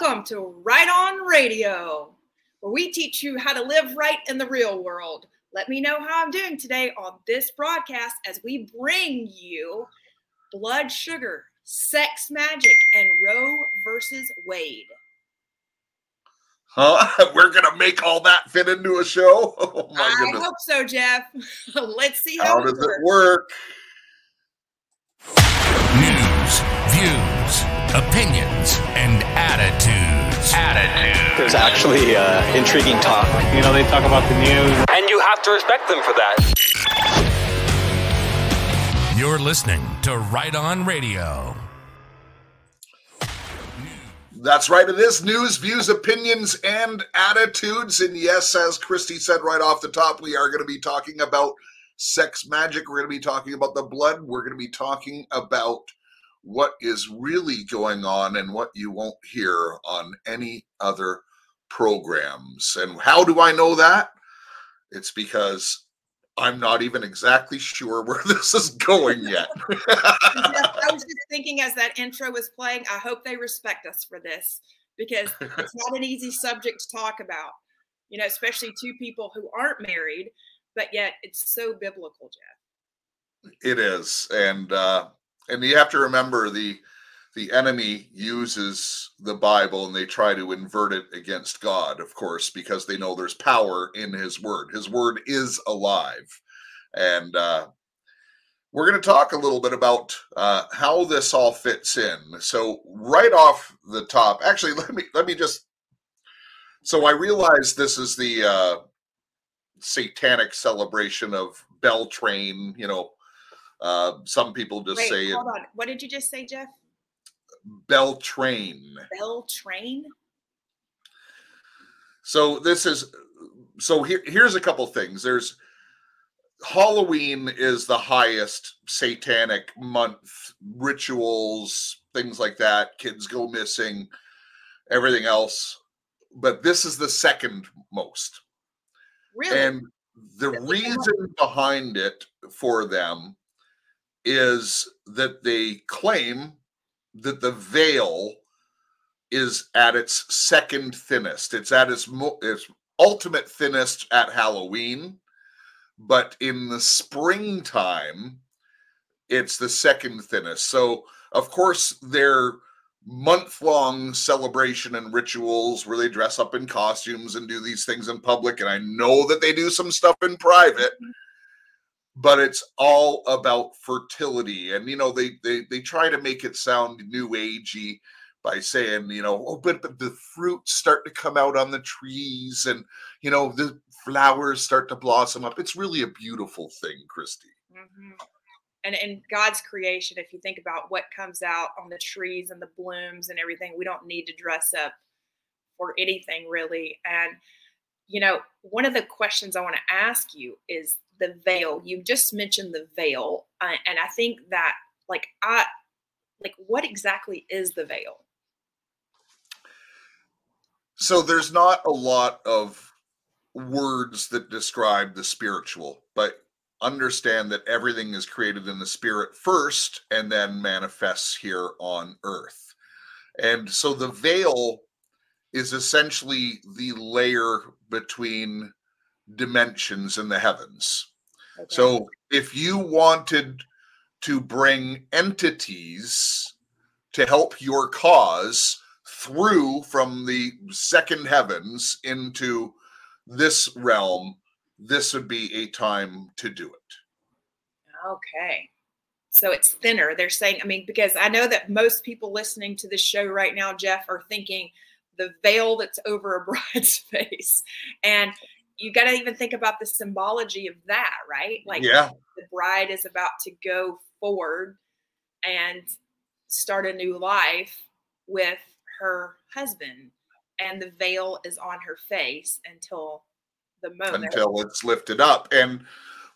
Welcome to Right On Radio, where we teach you how to live right in the real world. Let me know how I'm doing today on this broadcast as we bring you blood sugar, sex magic, and Roe versus Wade. Huh? We're gonna make all that fit into a show. Oh my I goodness! hope so, Jeff. Let's see how, How does it work? News, views, opinions, and attitudes. Attitudes. There's actually uh, intriguing talk. You know, they talk about the news. And you have to respect them for that. You're listening to Right On Radio. That's right. It is news, views, opinions, and attitudes. And yes, as Christy said right off the top, we are going to be talking about sex magic. We're going to be talking about the blood. We're going to be talking about what is really going on and what you won't hear on any other programs. And how do I know that? It's because I'm not even exactly sure where this is going yet. I was just thinking as that intro was playing, I hope they respect us for this because it's not an easy subject to talk about, you know, especially two people who aren't married, but yet it's so biblical, Jeff. It is, and uh, and you have to remember the the enemy uses the Bible and they try to invert it against God, of course, because they know there's power in His Word. His Word is alive, and uh, we're going to talk a little bit about uh, how this all fits in. So, right off the top, actually, let me let me just. So I realize this is the uh, satanic celebration of Beltrain, you know, uh, some people just Wait, say it hold on. What did you just say, Jeff? Beltrain. Bell train? So this is so here here's a couple things. There's Halloween is the highest satanic month rituals, things like that. Kids go missing, everything else. But this is the second most. Really? And the Really? reason behind it for them is that they claim that the veil is at its second thinnest. It's at its, mo- its ultimate thinnest at Halloween, but in the springtime, it's the second thinnest. So, of course, their month long celebration and rituals where they dress up in costumes and do these things in public. And I know that they do some stuff in private, mm-hmm. But it's all about fertility. And, you know, they, they, they try to make it sound new agey by saying, you know, oh, but, but the fruits start to come out on the trees and, you know, the flowers start to blossom up. It's really a beautiful thing, Christy. Mhm. And in God's creation, if you think about what comes out on the trees and the blooms and everything, we don't need to dress up for anything really. And you know, one of the questions I want to ask you is the veil. You just mentioned the veil, uh, and I think that like I like what exactly is the veil? So there's not a lot of words that describe the spiritual, but understand that everything is created in the spirit first and then manifests here on earth. And so the veil is essentially the layer between dimensions in the heavens. Okay. So if you wanted to bring entities to help your cause through from the second heavens into this realm, this would be a time to do it. Okay. So it's thinner. They're saying, I mean, because I know that most people listening to this show right now, Jeff, are thinking the veil that's over a bride's face. And you got to even think about the symbology of that, right? Like yeah, the bride is about to go forward and start a new life with her husband. And the veil is on her face until the moment. until it's lifted up. And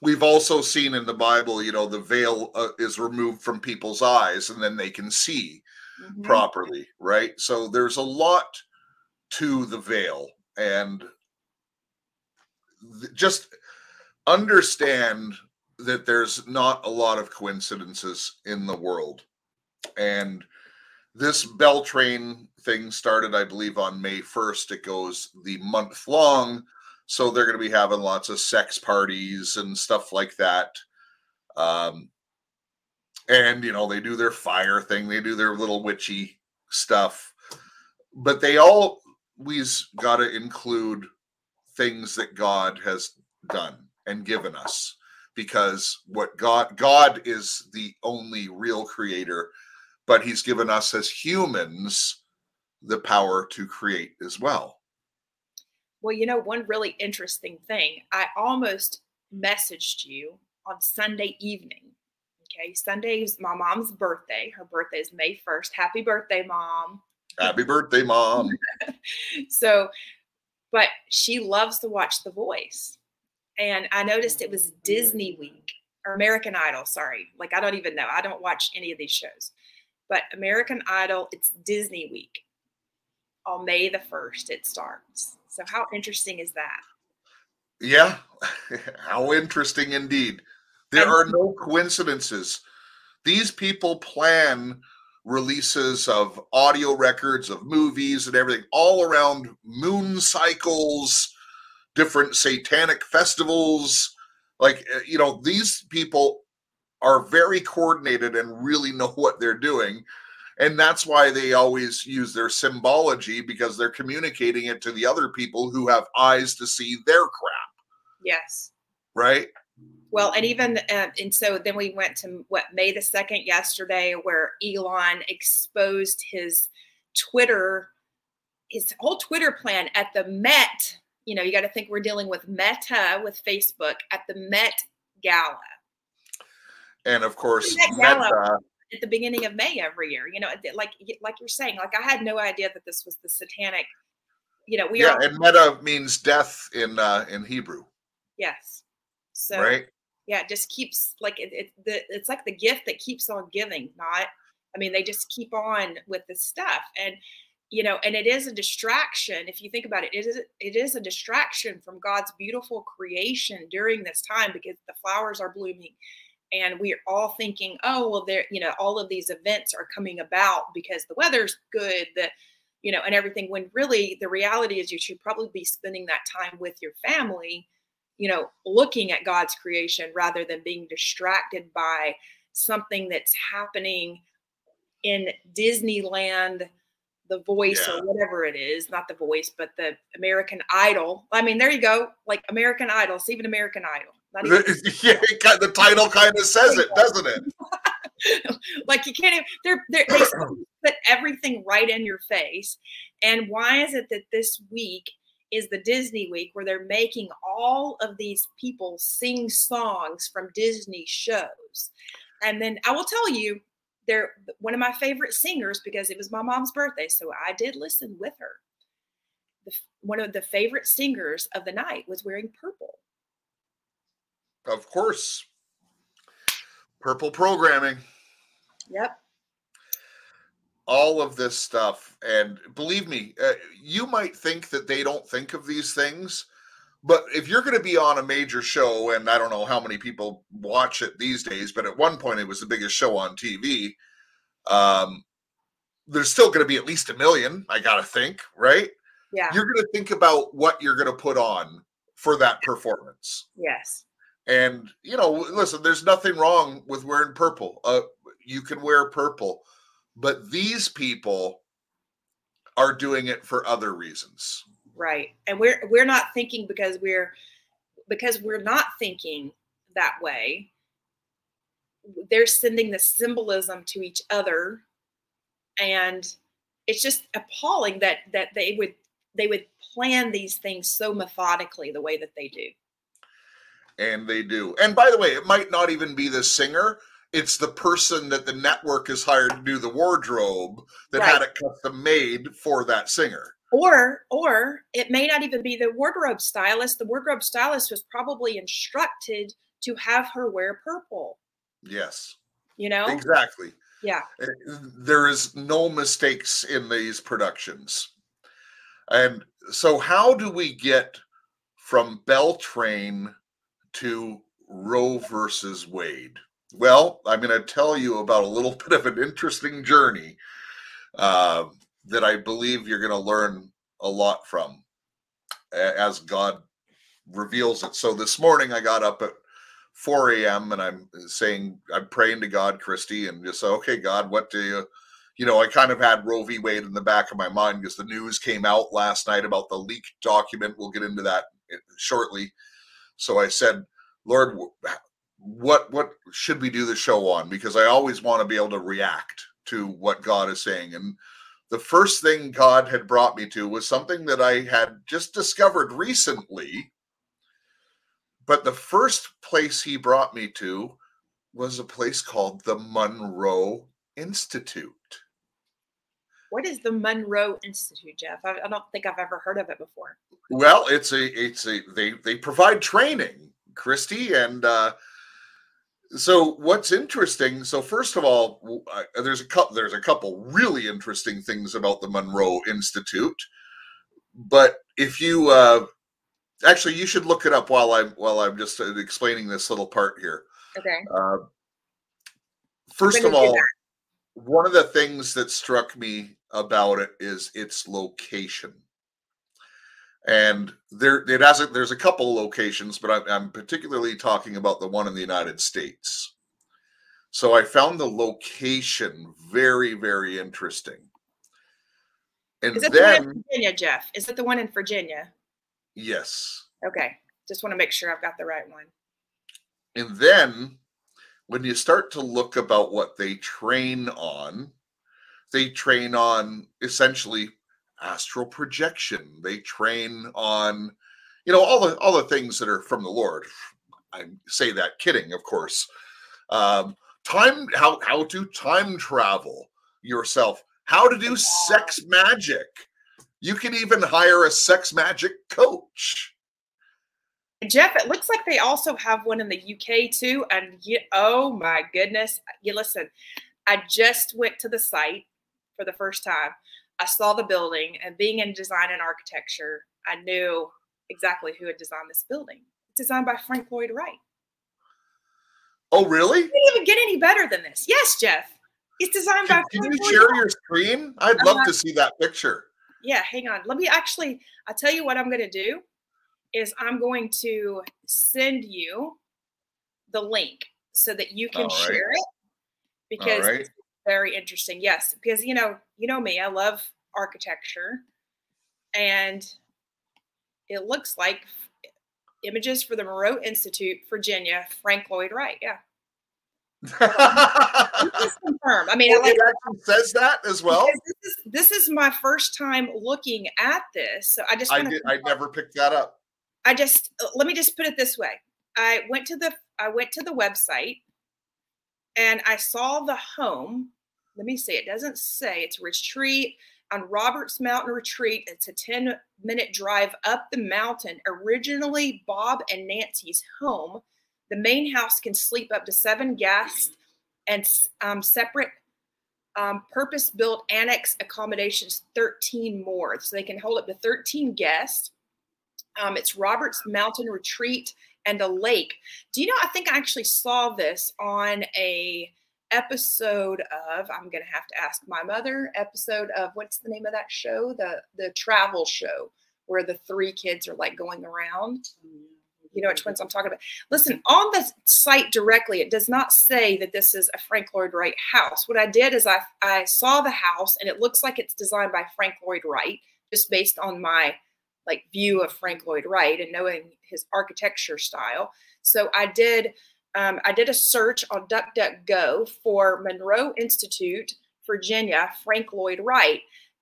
we've also seen in the Bible, you know, the veil uh, is removed from people's eyes and then they can see Mhm. properly, right? So there's a lot to the veil and just understand that there's not a lot of coincidences in the world. And this Beltrain thing started, I believe, on May 1st. It goes the month long. So they're going to be having lots of sex parties and stuff like that. Um, and, you know, they do their fire thing, they do their little witchy stuff. But they always got to include things that God has done and given us because what God God is the only real creator but he's given us as humans the power to create as well. Well, you know, one really interesting thing, I almost messaged you on Sunday evening. Okay, Sunday is my mom's birthday. Her birthday is May 1st. Happy birthday, mom. Happy birthday, mom. so, but she loves to watch The Voice. And I noticed it was Disney Week or American Idol. Sorry. Like, I don't even know. I don't watch any of these shows. But American Idol, it's Disney Week. On May the 1st, it starts. So, how interesting is that? Yeah, how interesting indeed. There are no coincidences. These people plan releases of audio records, of movies, and everything all around moon cycles, different satanic festivals. Like, eh, you know, these people are very coordinated and really know what they're doing. And that's why they always use their symbology because they're communicating it to the other people who have eyes to see their crap. Yes. Right. Well, and even uh, and so then we went to what May the second yesterday, where Elon exposed his Twitter, his whole Twitter plan at the Met. You know, you got to think we're dealing with Meta with Facebook at the Met Gala and of course Meta, at the beginning of May every year. You know, like like you're saying, like I had no idea that this was the satanic. You know, we yeah, are. and meta means death in uh in Hebrew. Yes. So right. Yeah, it just keeps like it, it the, it's like the gift that keeps on giving. Not, I mean, they just keep on with this stuff, and you know, and it is a distraction. If you think about it, it is it is a distraction from God's beautiful creation during this time because the flowers are blooming and we're all thinking oh well there you know all of these events are coming about because the weather's good the you know and everything when really the reality is you should probably be spending that time with your family you know looking at god's creation rather than being distracted by something that's happening in disneyland the voice yeah. or whatever it is not the voice but the american idol i mean there you go like american idol it's even american idol even- yeah, the title kind of says it, doesn't it? like you can't even, they're, they're, they put everything right in your face. And why is it that this week is the Disney week where they're making all of these people sing songs from Disney shows? And then I will tell you, they're one of my favorite singers because it was my mom's birthday. So I did listen with her. The, one of the favorite singers of the night was wearing purple. Of course. Purple programming. Yep. All of this stuff. And believe me, uh, you might think that they don't think of these things. But if you're going to be on a major show, and I don't know how many people watch it these days, but at one point it was the biggest show on TV. Um, there's still going to be at least a million, I got to think, right? Yeah. You're going to think about what you're going to put on for that performance. Yes. And you know, listen, there's nothing wrong with wearing purple. Uh, you can wear purple, but these people are doing it for other reasons. Right. And we're we're not thinking because we're because we're not thinking that way. They're sending the symbolism to each other and it's just appalling that that they would they would plan these things so methodically the way that they do and they do. And by the way, it might not even be the singer. It's the person that the network has hired to do the wardrobe that right. had it custom made for that singer. Or or it may not even be the wardrobe stylist. The wardrobe stylist was probably instructed to have her wear purple. Yes. You know? Exactly. Yeah. Eh, there is no mistakes in these productions. And so how do we get from Beltrain to Roe versus Wade? Well, I'm going to tell you about a little bit of an interesting journey. Uh, that I believe you're going to learn a lot from as God reveals it. So this morning I got up at 4 a.m. and I'm saying, I'm praying to God, Christy, and just say, okay, God, what do you, you know, I kind of had Roe v. Wade in the back of my mind because the news came out last night about the leaked document. We'll get into that eh, shortly. So I said, Lord, what what should we do the show on? Because I always want to be able to react to what God is saying. And the first thing God had brought me to was something that I had just discovered recently. But the first place he brought me to was a place called the Monroe Institute. What is the Monroe Institute, Jeff? I, I don't think I've ever heard of it before. Well, it's a it's a they they provide training, Christy, and uh so what's interesting so first of all there's a couple there's a couple really interesting things about the monroe institute. But if you uh actually you should look it up while i'm while i'm just uh, explaining this little part here. Okay. uh, first of all one of the things that struck me about it is its location and there it has a, there's a couple locations but I'm, I'm particularly talking about the one in the united states so i found the location very very interesting and Is it the one in Virginia, Jeff? Is it the one in Virginia? yes Okay. Just want to make sure I've got the right one. And then when you start to look about what they train on, they train on essentially astral projection. They train on, you know, all the all the things that are from the Lord. I say that kidding, of course. Um, time how how to time travel yourself, how to do sex magic. You can even hire a sex magic coach. Jeff, it looks like they also have one in the UK too. And you, oh my goodness, you listen. I just went to the site for the first time. I saw the building, and being in design and architecture, I knew exactly who had designed this building. It's designed by Frank Lloyd Wright. Oh, really? It didn't even get any better than this. Yes, Jeff. It's designed Can, by can Frank you Lloyd share Wright. your screen? I'd love Uh, to see that picture. yeah hang on let me actually i'll tell you what i'm going to do is i'm going to send you the link so that you can right. share it because right. Very interesting yes because you know you know me i love architecture and it looks like images for the monroe institute virginia frank lloyd wright yeah confirm i mean I like it actually says that as well. this is this is my first time looking at this so i just I did. I never picked that up. I just uh, let me just put it this way. I went to the I went to the website and I saw the home. Let me see. It doesn't say it's retreat on Roberts Mountain Retreat. It's a 10 minute drive up the mountain. Originally Bob and Nancy's home. The main house can sleep up to seven guests and um, separate um, purpose built annex accommodations 13 more. So they can hold up to 13 guests. Um, it's Roberts Mountain Retreat and a lake. Do you know? I think I actually saw this on a episode of. I'm going to have to ask my mother. Episode of what's the name of that show? The the travel show where the three kids are like going around. Mm-hmm. You know which ones I'm talking about. Listen, on the site directly, it does not say that this is a Frank Lloyd Wright house. What I did is I I saw the house and it looks like it's designed by Frank Lloyd Wright, just based on my like view of Frank Lloyd Wright and knowing his architecture style. So I did um, I did a search on DuckDuckGo for Monroe Institute, Virginia, Frank Lloyd Wright,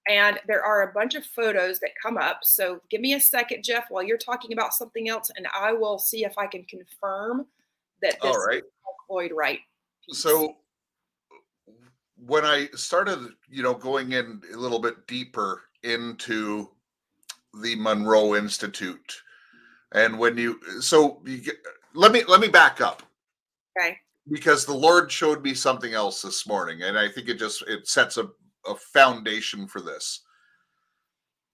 and there are a bunch of photos that come up. So give me a second, Jeff, while you're talking about something else, and I will see if I can confirm that this All right. is Frank Lloyd Wright. Piece. So when I started, you know, going in a little bit deeper into the Monroe Institute, and when you, so you get, let me let me back up okay, because the Lord showed me something else this morning, and I think it just it sets a, a foundation for this.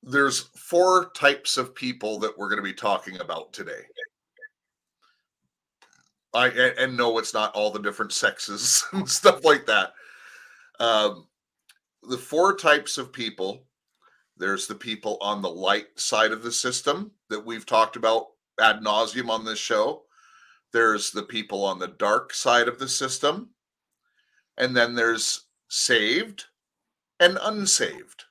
There's four types of people that we're going to be talking about today. I and, and no, it's not all the different sexes and stuff like that. Um, the four types of people there's the people on the light side of the system that we've talked about ad nauseum on this show. There's the people on the dark side of the system. And then there's saved and unsaved.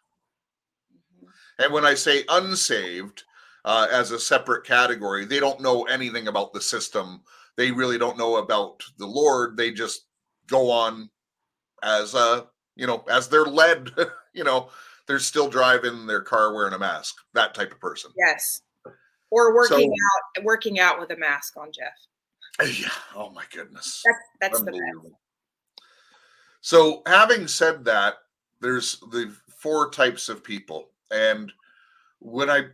Mhm. And when I say unsaved uh, as a separate category, they don't know anything about the system. They really don't know about the Lord. They just go on as a, you know, as they're led, you know, they're still driving their car wearing a mask, that type of person. Yes. Or working out working out with a mask on, Jeff. Yeah. Oh my goodness. That's that's the best. So, having said that, there's the four types of people, and when I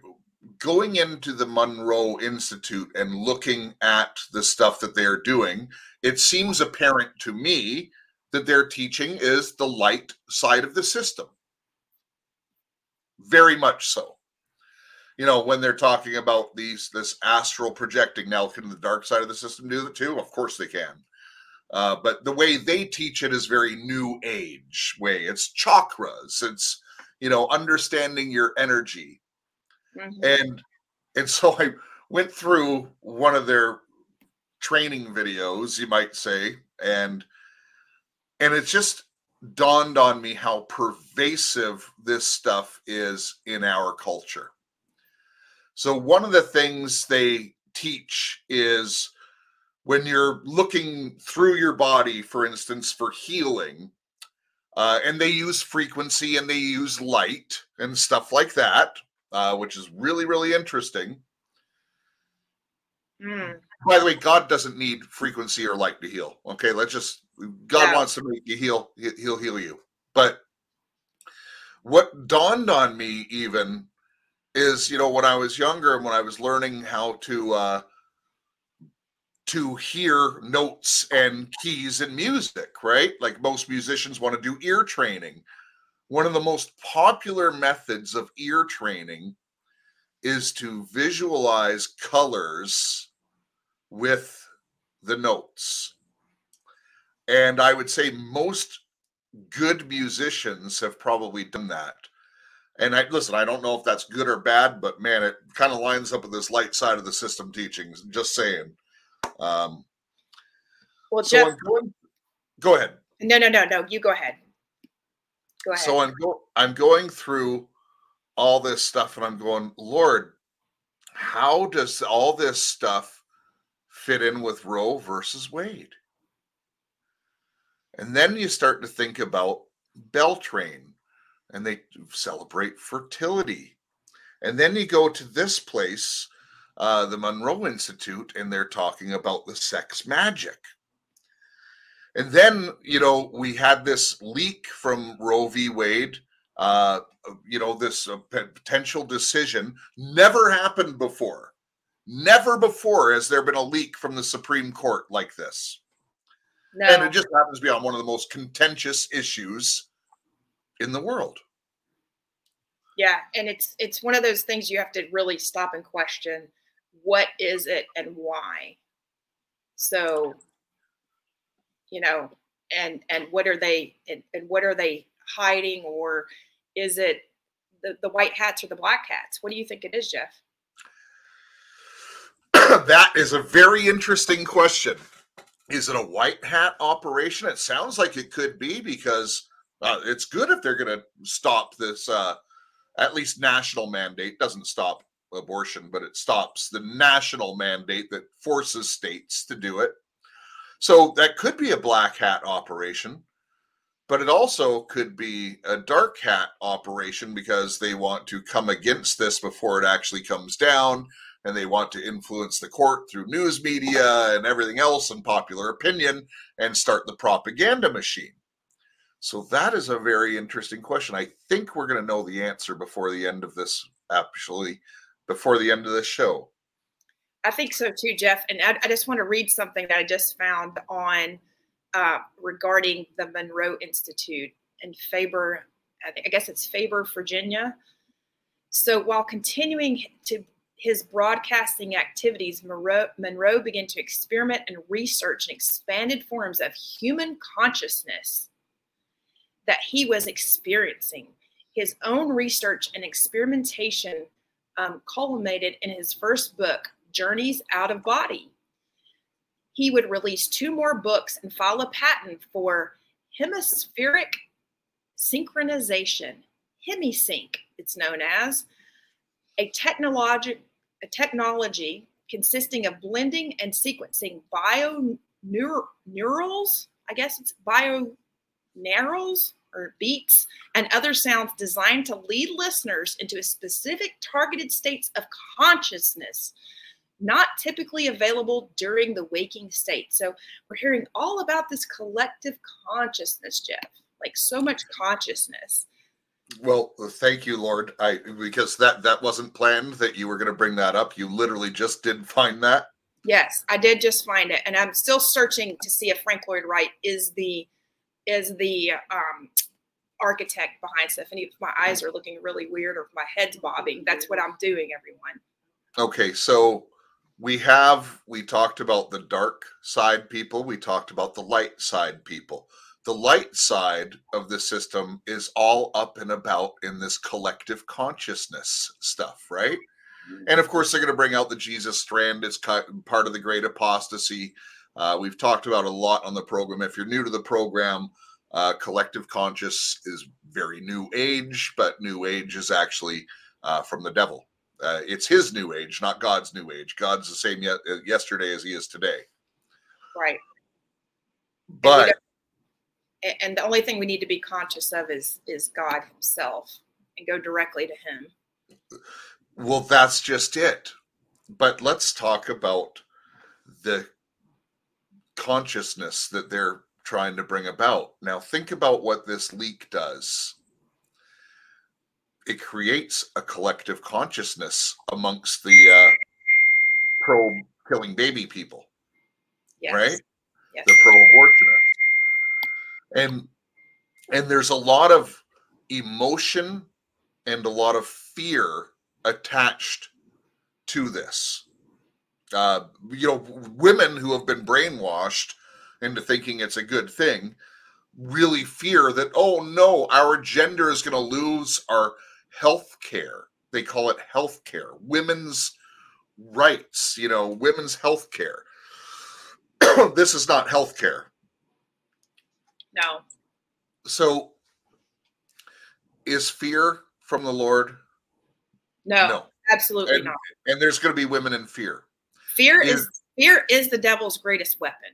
going into the Monroe Institute and looking at the stuff that they're doing, it seems apparent to me that their teaching is the light side of the system. Very much so. You know, when they're talking about these this astral projecting, now can the dark side of the system do that too? Of course they can. Uh, but the way they teach it is very new age way. It's chakras. It's you know understanding your energy Mhm. and and so I went through one of their training videos, you might say, and and it's just dawned on me how pervasive this stuff is in our culture. So one of the things they teach is when you're looking through your body, for instance, for healing, uh, and they use frequency and they use light and stuff like that uh, which is really, really interesting. Mm. By the way, God doesn't need frequency or light to heal. Okay, let's just God Yeah. wants to make you heal, he- he'll heal you. But what dawned on me even is, you know, when I was younger and when I was learning how to uh to hear notes and keys in music, right? Like most musicians want to do ear training. One of the most popular methods of ear training is to visualize colors with the notes. And I would say most good musicians have probably done that. And I listen, I don't know if that's good or bad, but man, it kind of lines up with this light side of the system teachings. Just saying. Um, Well, so Jeff, going, go ahead. no, no, no, no. You go ahead. Go ahead. So I'm go- I'm going through all this stuff and I'm going, Lord, how does all this stuff fit in with Roe versus Wade? And then you start to think about Beltrain and they celebrate fertility. And then you go to this place, uh, the Monroe Institute, and they're talking about the sex magic. And then, you know, we had this leak from Roe v. Wade, uh, you know, this uh, potential decision never happened before. Never before has there been a leak from the Supreme Court like this. No. And it just happens to be on one of the most contentious issues in the world. Yeah, and it's it's one of those things you have to really stop and question what is it and why. So, you know, and and what are they and, and what are they hiding or is it the, the white hats or the black hats? What do you think it is, Jeff? that is a very interesting question. Is it a white hat operation? It sounds like it could be because uh, it's good if they're going to stop this, uh, at least national mandate. Doesn't stop abortion, but it stops the national mandate that forces states to do it. So that could be a black hat operation, but it also could be a dark hat operation because they want to come against this before it actually comes down and they want to influence the court through news media and everything else and popular opinion and start the propaganda machine. So that is a very interesting question. I think we're going to know the answer before the end of this, actually, before the end of this show. I think so too, Jeff. And I, I just want to read something that I just found on uh, regarding the Monroe Institute in Faber. I, think, I guess it's Faber, Virginia. So while continuing to his broadcasting activities, Monroe, Monroe began to experiment and research and expanded forms of human consciousness that he was experiencing. His own research and experimentation um, culminated in his first book, Journeys Out of Body. He would release two more books and file a patent for hemispheric synchronization, hemisync, it's known as, a technology, a technology consisting of blending and sequencing bio neurals, I guess it's bio neurals or beats and other sounds designed to lead listeners into a specific targeted states of consciousness not typically available during the waking state. So we're hearing all about this collective consciousness, Jeff, like so much consciousness. Well, thank you, Lord. I because that that wasn't planned that you were going to bring that up. You literally just did find that. Yes, I did just find it, and I'm still searching to see if Frank Lloyd Wright is the is the um, architect behind stuff. And if my eyes are looking really weird or if my head's bobbing, that's what I'm doing, everyone. Okay, so we have we talked about the dark side people, we talked about the light side people. The light side of the system is all up and about in this collective consciousness stuff, right? And of course, they're going to bring out the Jesus strand. It's part of the great apostasy. Uh, we've talked about a lot on the program. If you're new to the program, uh, collective conscious is very new age, but new age is actually uh, from the devil. Uh, it's his new age, not God's new age. God's the same yet yesterday as he is today. Right. But and, the only thing we need to be conscious of is is God Himself and go directly to Him. Well, that's just it. But let's talk about the consciousness that they're trying to bring about. Now, think about what this leak does. It creates a collective consciousness amongst the uh, pro killing baby people, yes. right? Yes. The pro abortionists. And and there's a lot of emotion and a lot of fear attached to this. Uh, you know, women who have been brainwashed into thinking it's a good thing really fear that, oh no, our gender is going to lose our health care. They call it health care, women's rights, you know, women's health care. this is not health care. No. So is fear from the Lord? No, no. absolutely and, not. And there's going to be women in fear. Fear is, is fear is the devil's greatest weapon.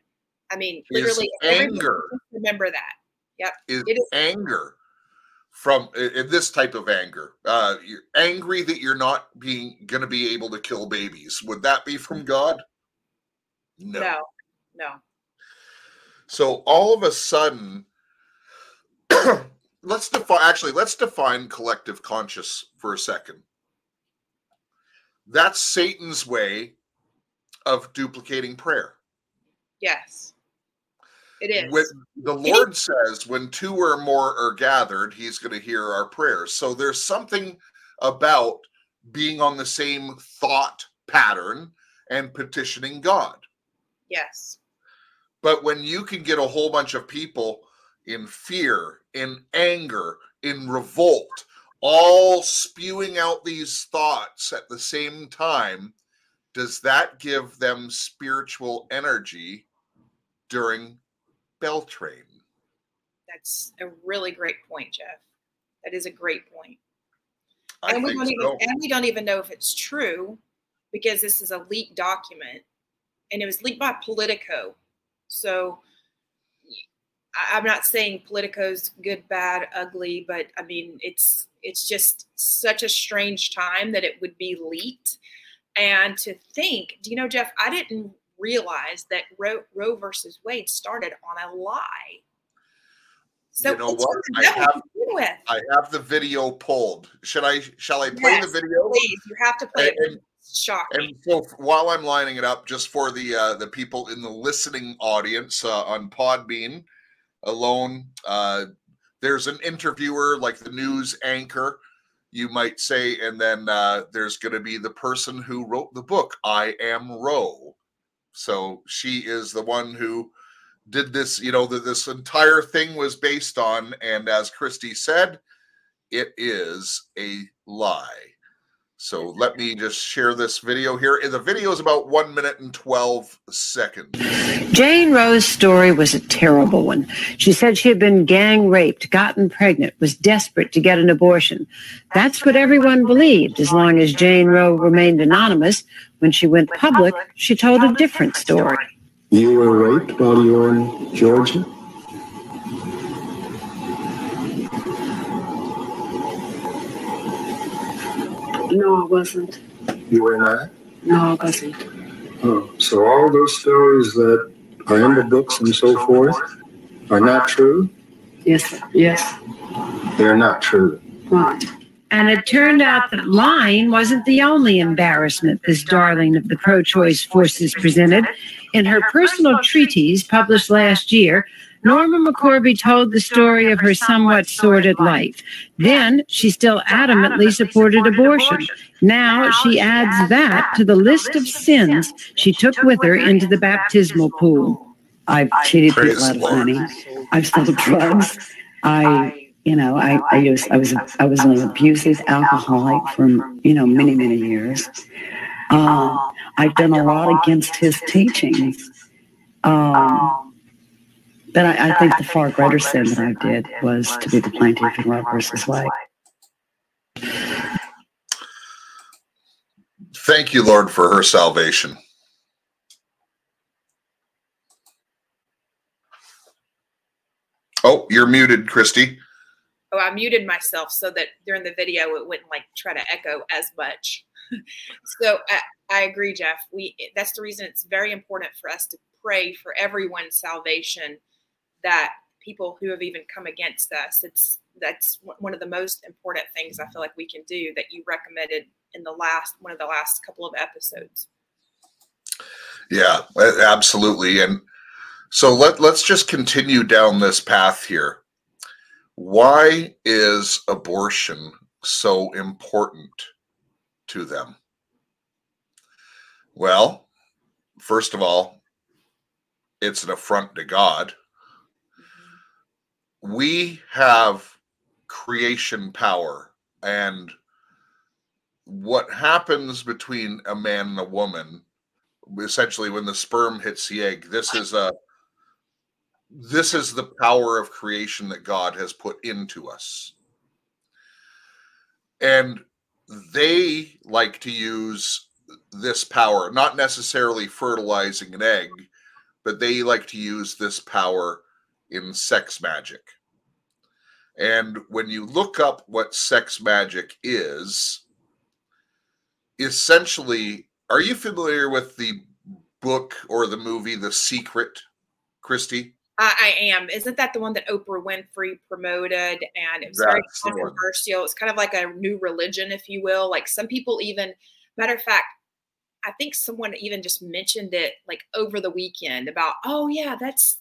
I mean, literally, anger. Remember that. Yep. Is, it is anger from in this type of anger. Uh, you're angry that you're not being going to be able to kill babies. Would that be from God? No. No. No. So all of a sudden, let's define. Actually, let's define collective conscious for a second. That's Satan's way of duplicating prayer. Yes. It is. When the Lord is. says, when two or more are gathered, he's going to hear our prayers. So there's something about being on the same thought pattern and petitioning God. Yes. But when you can get a whole bunch of people in fear, in anger, in revolt, all spewing out these thoughts at the same time, does that give them spiritual energy during Beltane? That's a really great point, Jeff. That is a great point. And we so. even and we don't even know if it's true because this is a leaked document and it was leaked by Politico. So I'm not saying Politico's good, bad, ugly, but I mean it's it's just such a strange time that it would be leaked. And to think, do you know, Jeff, I didn't realize that Roe, Roe versus Wade started on a lie. So you know what? I have, I have the video pulled. Should I? Shall I play yes, the video? Please, you have to play and, it. Shocking. And so while I'm lining it up, just for the uh, the people in the listening audience uh, on Podbean alone, uh, there's an interviewer like the news anchor, you might say, and then uh, there's going to be the person who wrote the book, I Am Roe. So she is the one who did this, you know, that this entire thing was based on. And as Christy said, it is a lie. So let me just share this video here. The video is about one minute and 12 seconds. Jane Roe's story was a terrible one. She said she had been gang raped, gotten pregnant, was desperate to get an abortion. That's what everyone believed as long as Jane Roe remained anonymous. When she went public, she told a different story. You were raped while you were in Georgia? No, I wasn't. You were not? No, I wasn't. Oh, so all those stories that are in the books and so forth are not true? Yes, yes. They're not true. Right. And it turned out that lying wasn't the only embarrassment this darling of the pro choice forces presented. In her personal treatise published last year, Norma McCorvey told the story of her somewhat sordid life. Then she still adamantly supported abortion. Now she adds that to the list of sins she took with her into the baptismal pool. I've cheated people out of money. I've sold drugs. I, you know, I, I used, I was, I was an abusive alcoholic for, you know, many, many years. Um, I've done a lot against his teachings. Um, but I, I think the far greater sin that I did was to be the plaintiff in Roe versus Wade. Thank you, Lord, for her salvation. Oh, you're muted, Christy. Oh, I muted myself so that during the video it wouldn't like try to echo as much. so I, I agree, Jeff. We that's the reason it's very important for us to pray for everyone's salvation. That people who have even come against us, it's that's one- of the most important things I feel like we can do that you recommended in the last one of the last couple of episodes. Yeah, absolutely. And so let let's just continue down this path here. Why is abortion so important to them? Well, first of all, it's an affront to God. We have creation power. And what happens between a man and a woman essentially when the sperm hits the egg this is a this is the power of creation that god has put into us. And they like to use this power not necessarily fertilizing an egg but they like to use this power in sex magic and when you look up what sex magic is essentially are you familiar with the book or the movie The Secret, Christy? I, I am. Isn't that the one that Oprah Winfrey promoted? And it was very That's one. controversial. It's kind of like a new religion, if you will. Like some people even, matter of fact, I think someone even just mentioned it like over the weekend about, oh yeah, that's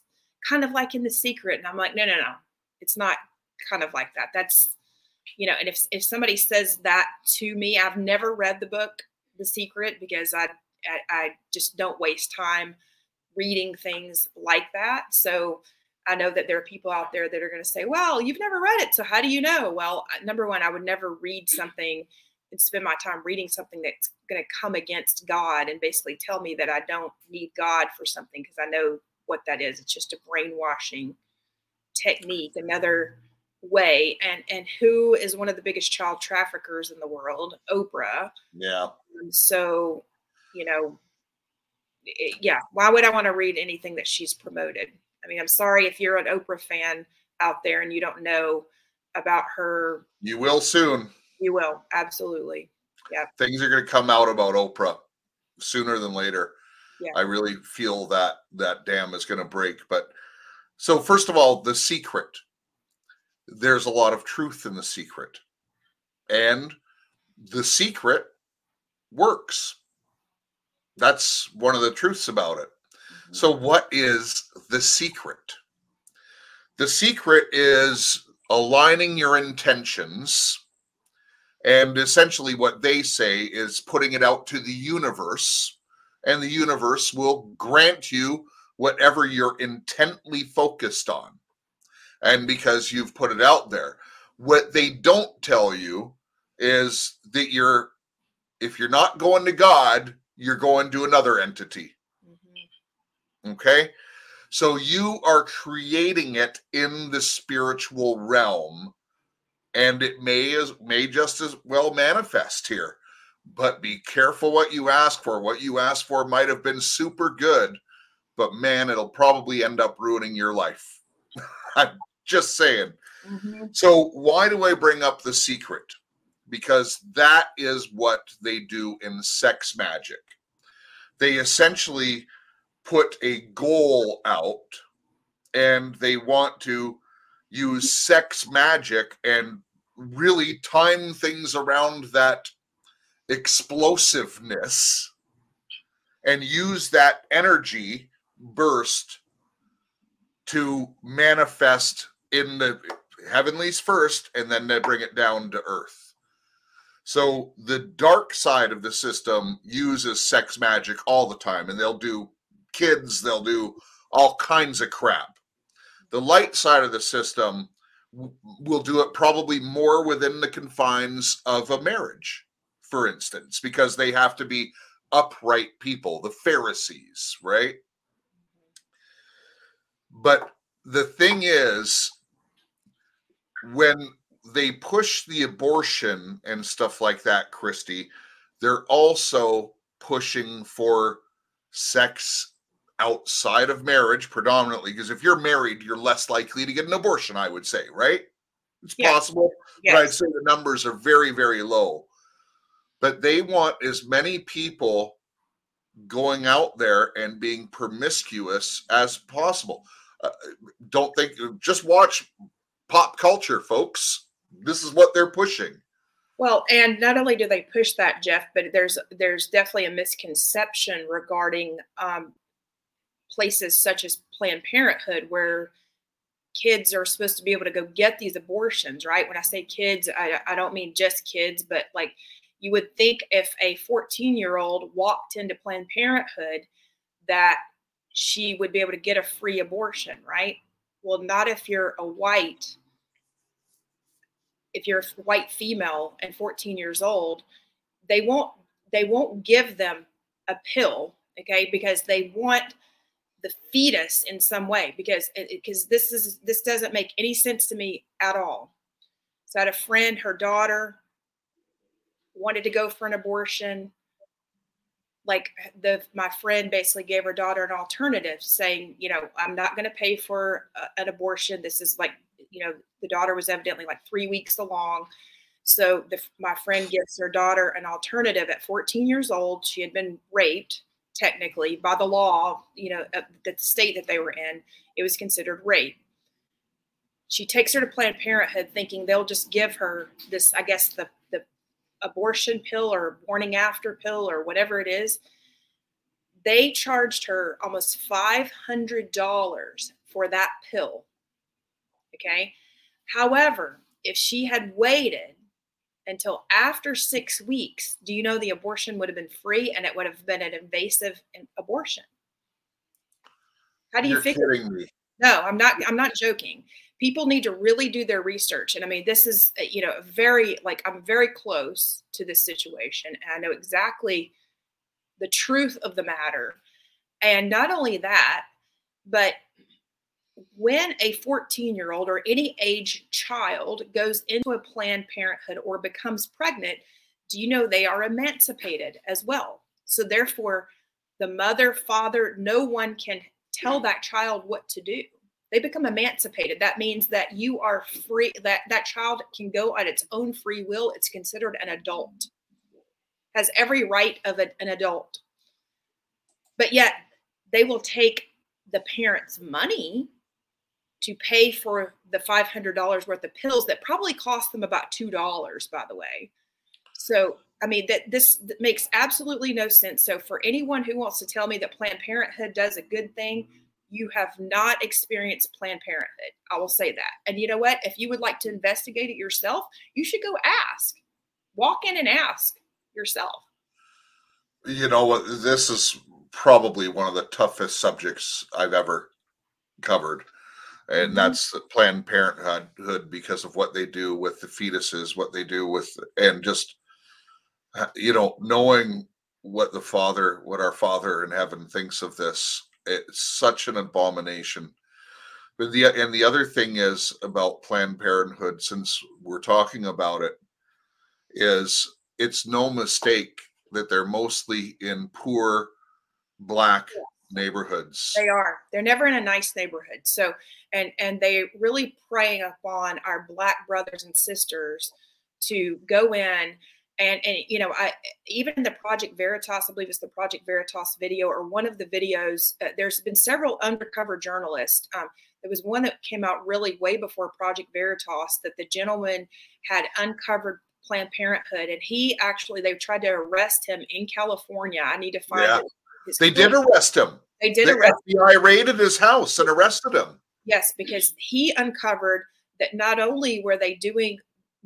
kind of like in the secret. And I'm like, no, no, no. It's not kind of like that. That's you know, and if if somebody says that to me, I've never read the book The Secret because I I, I just don't waste time reading things like that. So I know that there are people out there that are going to say, "Well, you've never read it, so how do you know?" Well, number one, I would never read something and spend my time reading something that's going to come against God and basically tell me that I don't need God for something because I know what that is. It's just a brainwashing technique, another way. And and who is one of the biggest child traffickers in the world? Oprah. Yeah. Um, so, you know, it- yeah, why would I want to read anything that she's promoted? I mean, I'm sorry if you're an Oprah fan out there and you don't know about her. You will soon. You will absolutely. Yeah. Things are going to come out about Oprah sooner than later. Yeah. I really feel that that dam is going to break. But so, first of all, the secret. There's a lot of truth in the secret. And the secret works. That's one of the truths about it. Mm-hmm. So, what is the secret? The secret is aligning your intentions. And essentially, what they say is putting it out to the universe, and the universe will grant you whatever you're intently focused on and because you've put it out there. What they don't tell you is that you're, if you're not going to God, you're going to another entity. Mhm. Okay. So you are creating it in the spiritual realm, and it may as may just as well manifest here. But be careful what you ask for. What you ask for might have been super good, but man, it'll probably end up ruining your life. I'm just saying. Mhm. So why do I bring up the secret? Because that is what they do in sex magic. They essentially put a goal out and they want to use sex magic and really time things around that explosiveness and use that energy burst to manifest in the heavenlies first and then they bring it down to earth. So the dark side of the system uses sex magic all the time and they'll do kids, they'll do all kinds of crap. The light side of the system will do it probably more within the confines of a marriage, for instance, because they have to be upright people, the Pharisees, right? Mm-hmm. But the thing is, when they push the abortion and stuff like that, Christy, they're also pushing for sex outside of marriage predominantly because if you're married you're less likely to get an abortion i would say right? It's Yes. possible but i'd say the numbers are very very low. But they want as many people going out there and being promiscuous as possible. Uh, don't think just watch pop culture folks this is what they're pushing Well, and not only do they push that, Jeff, but there's there's definitely a misconception regarding um, places such as Planned Parenthood where kids are supposed to be able to go get these abortions, right? When I say kids, I, I don't mean just kids, but like you would think if a 14 year old walked into Planned Parenthood that she would be able to get a free abortion, right? Well, not if you're a white if you're a white female and 14 years old they won't they won't give them a pill okay? Because they want the fetus in some way because because this is this doesn't make any sense to me at all. So i had a friend her daughter wanted to go for an abortion. Like the my friend basically gave her daughter an alternative saying you know i'm not going to pay for a, an abortion. This is like you know the daughter was evidently like three weeks along. So the, my friend gives her daughter an alternative at 14 years old. She had been raped technically by the law you know the state that they were in. It was considered rape. She takes her to planned parenthood thinking they'll just give her this i guess the the abortion pill or morning after pill or whatever it is. They charged her almost $500 for that pill Okay. However, if she had waited until after six weeks, do you know the abortion would have been free and it would have been an invasive abortion? How do you you're figure? kidding me No, I'm not. I'm not joking. People need to really do their research, and I mean, this is uh, you know very like I'm very close to this situation, and I know exactly the truth of the matter. And not only that, but when a 14 year old or any age child goes into a planned parenthood or becomes pregnant, do you know they are emancipated as well? So, therefore, the mother, father, no one can tell that child what to do. They become emancipated. That means that you are free, that that child can go on its own free will. It's considered an adult, has every right of a- an adult. But yet, they will take the parents' money to pay for the $500 worth of pills that probably cost them about $2 by the way. So i mean that this makes absolutely no sense. So for anyone who wants to tell me that planned parenthood does a good thing you have not experienced planned parenthood. I will say that. And you know what? If you would like to investigate it yourself you should go ask. Walk in and ask yourself. You know what? This is probably one of the toughest subjects I've ever covered. And Mhm. that's Planned Parenthood because of what they do with the fetuses, what they do with, and just, uh, you know, knowing what the Father, what our Father in heaven thinks of this, it's such an abomination. But the and the other thing is about Planned Parenthood, since we're talking about it, is it's no mistake that they're mostly in poor black neighborhoods. They are. They're never in a nice neighborhood. So, and and they really preying upon our black brothers and sisters to go in and and you know, I even the Project Veritas, I believe it's the Project Veritas video or one of the videos. Uh, there's been several undercover journalists. Um, there was one that came out really way before Project Veritas that the gentleman had uncovered Planned Parenthood, and he actually they tried to arrest him in California. I need to find. Yeah. They did arrest him. They did the arrest. FBI raided his house and arrested him. Yes, because he uncovered that not only were they doing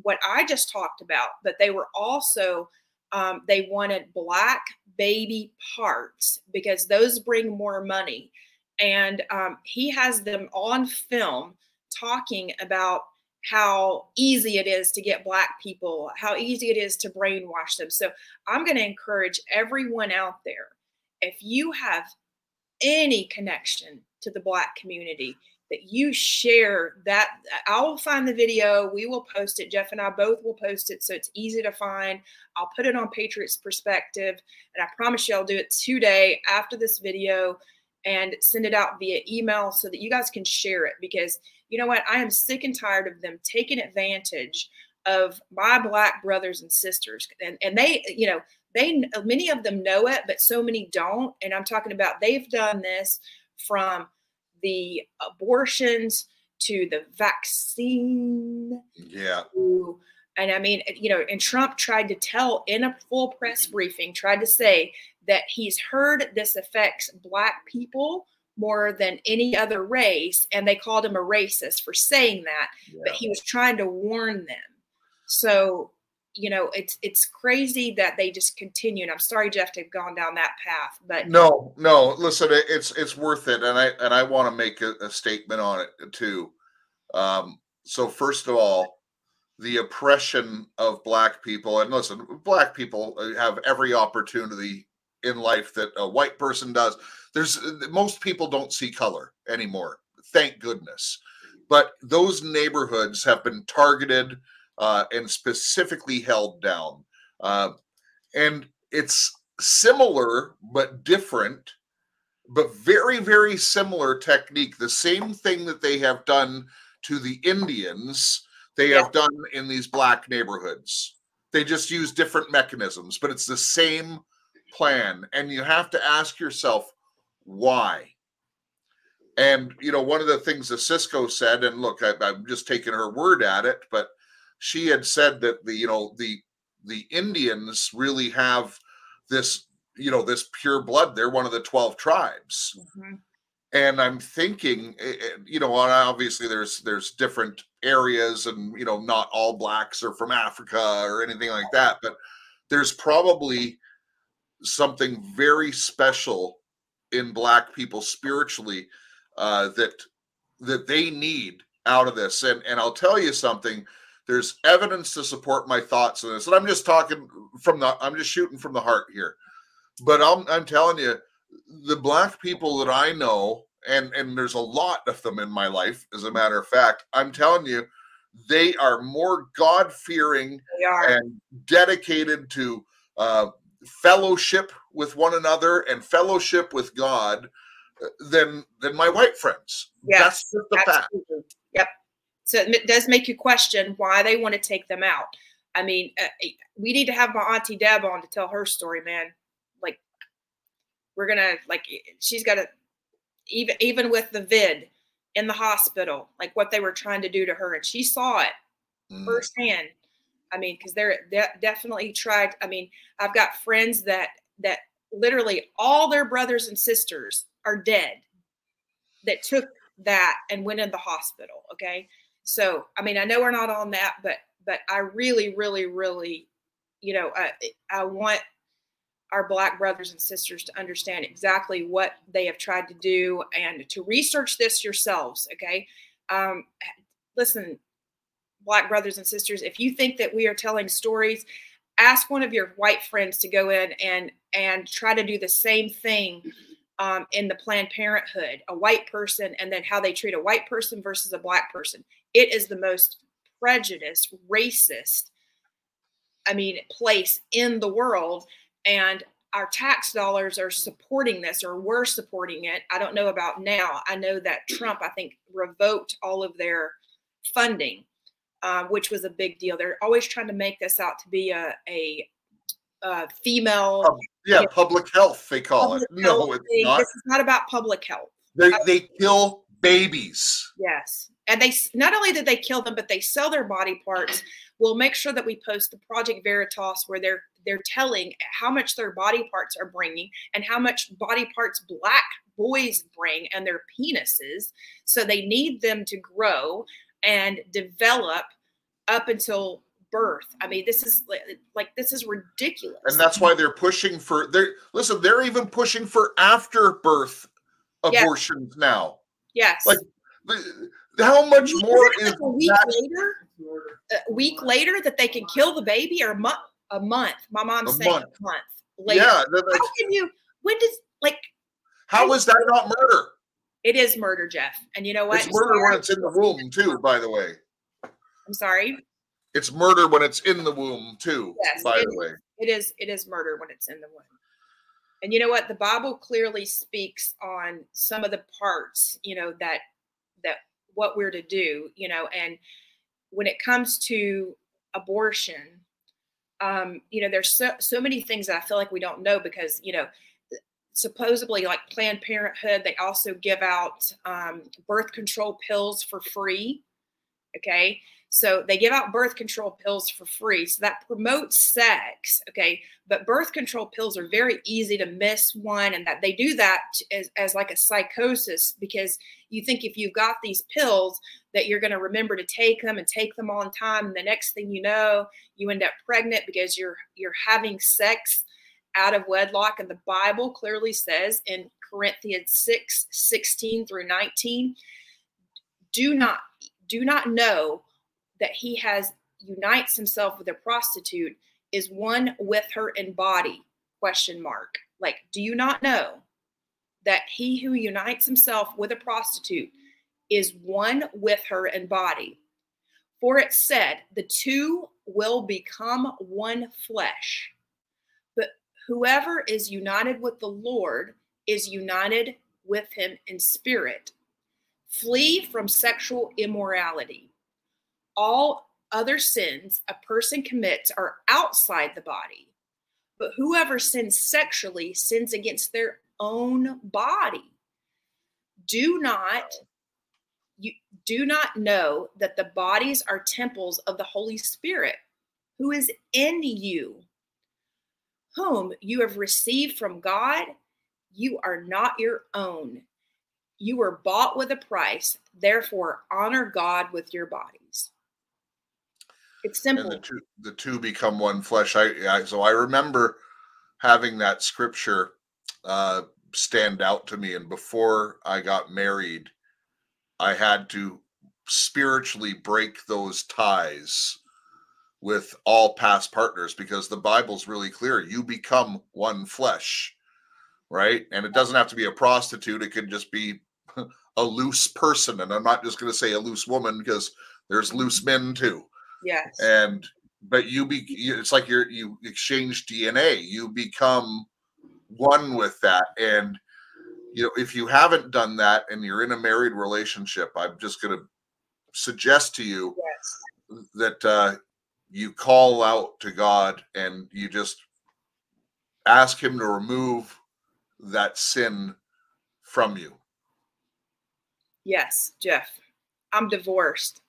what I just talked about, but they were also um, they wanted black baby parts because those bring more money, and um, he has them on film talking about how easy it is to get black people, how easy it is to brainwash them. So I'm going to encourage everyone out there, if you have any connection to the black community that you share that i will find the video we will post it jeff and i both will post it so it's easy to find. I'll put it on patriots perspective and i promise you i'll do it today after this video and send it out via email so that you guys can share it because you know what? I am sick and tired of them taking advantage of my black brothers and sisters and, and they you know they uh, many of them know it but so many don't and i'm talking about they've done this from the abortions to the vaccine Yeah. to, and i mean you know and trump tried to tell in a full press briefing tried to say that he's heard this affects black people more than any other race and they called him a racist for saying that but he was trying to warn them so you know it's it's crazy that they just continue and i'm sorry jeff to have gone down that path but No, no. Listen, it's it's worth it, and I and I want to make a, a statement on it too. Um, so first of all, the oppression of black people, and listen, black people uh, have every opportunity in life that a white person does. There's most people don't see color anymore, thank goodness. But those neighborhoods have been targeted uh, and specifically held down, uh, and it's similar but different but very very similar technique. The same thing that they have done to the indians they have done in these black neighborhoods. They just use different mechanisms but it's the same plan. And you have to ask yourself why. And you know one of the things that cisco said and look I, i'm just taking her word at it but she had said that the you know the the indians really have this you know this pure blood. They're one of the 12 tribes. Mhm. and i'm thinking eh, eh, you know obviously there's there's different areas and you know not all blacks are from africa or anything like that but there's probably something very special in black people spiritually uh, that that they need out of this. And and i'll tell you something there's evidence to support my thoughts on this and i'm just talking from the i'm just shooting from the heart here but i'm i'm telling you the black people that i know and and there's a lot of them in my life as a matter of fact i'm telling you they are more god fearing and dedicated to uh, fellowship with one another and fellowship with God uh, than than my white friends. Yes, That's just the fact. Yep. So it does make you question why they want to take them out. I mean, uh, we need to have my auntie Deb on to tell her story, man. Like, we're gonna like, she's got to even even with the vid in the hospital, like what they were trying to do to her, and she saw it Mm. firsthand. I mean, because they're de- definitely tried. I mean, I've got friends that that literally all their brothers and sisters are dead that took that and went in the hospital. Okay, so I mean, I know we're not on that, but but I really, really, really, you know, I I want our black brothers and sisters to understand exactly what they have tried to do and to research this yourselves okay? Um, listen black brothers and sisters if you think that we are telling stories ask one of your white friends to go in and and try to do the same thing um, in the planned parenthood a white person and then how they treat a white person versus a black person it is the most prejudiced racist i mean place in the world and our tax dollars are supporting this or we're supporting it. I don't know about now. I know that Trump, I think, revoked all of their funding, um, which was a big deal. They're always trying to make this out to be a, a, a female. Pub- yeah, public health, they call it. No, it's not. This is not about public health. They, they kill babies. Yes. And they not only did they kill them, but they sell their body parts. We'll make sure that we post the Project Veritas where they're they're telling how much their body parts are bringing and how much body parts black boys bring and their penises. So they need them to grow and develop up until birth. I mean, this is like this is ridiculous. And that's why they're pushing for they're listen, they're even pushing for after birth abortions now. yes. like, How much more is a week later? A week later that they can kill the baby or a month? A month. My mom's A saying month. a month later. Yeah, How can you? When does like how is that not murder? it is murder, Jeff? And you know what? It's murder when it's in the womb too, by the way. I'm sorry. It's murder when it's in the womb too, Yes, by the way. It is. It is murder when it's in the womb. And you know what? The Bible clearly speaks on some of the parts. You know that what we're to do. You know, and when it comes to abortion, um, you know, there's so so many things that I feel like we don't know because you know supposedly like planned parenthood they also give out um, birth control pills for free okay so they give out birth control pills for free. So that promotes sex okay? But birth control pills are very easy to miss one and that they do that as, as like a psychosis because you think if you've got these pills that you're going to remember to take them and take them on time and the next thing you know you end up pregnant because you're you're having sex out of wedlock. And the bible clearly says in corinthians 6 16 through 19 do not do not know that he has unites himself with a prostitute is one with her in body question mark. Like do you not know that he who unites himself with a prostitute is one with her in body? For it said the two will become one flesh. But whoever is united with the lord is united with him in spirit. Flee from sexual immorality all other sins a person commits are outside the body, but whoever sins sexually sins against their own body. Do not you do not know that the bodies are temples of the Holy Spirit who is in you, whom you have received from God. You are not your own. You were bought with a price. Therefore, honor God with your bodies. It's And simple. the two the two become one flesh. I, I so I remember having that scripture uh stand out to me and before I got married I had to spiritually break those ties with all past partners because the Bible's really clear. You become one flesh, right? And it doesn't have to be a prostitute, it could just be a loose person. And I'm not just going to say a loose woman because there's loose men too. Yes. And but you be it's like you're you exchange DNA, you become one with that. And you know, if you haven't done that and you're in a married relationship, I'm just going to suggest to you yes. that uh, you call out to God and you just ask Him to remove that sin from you. Yes, Jeff. I'm divorced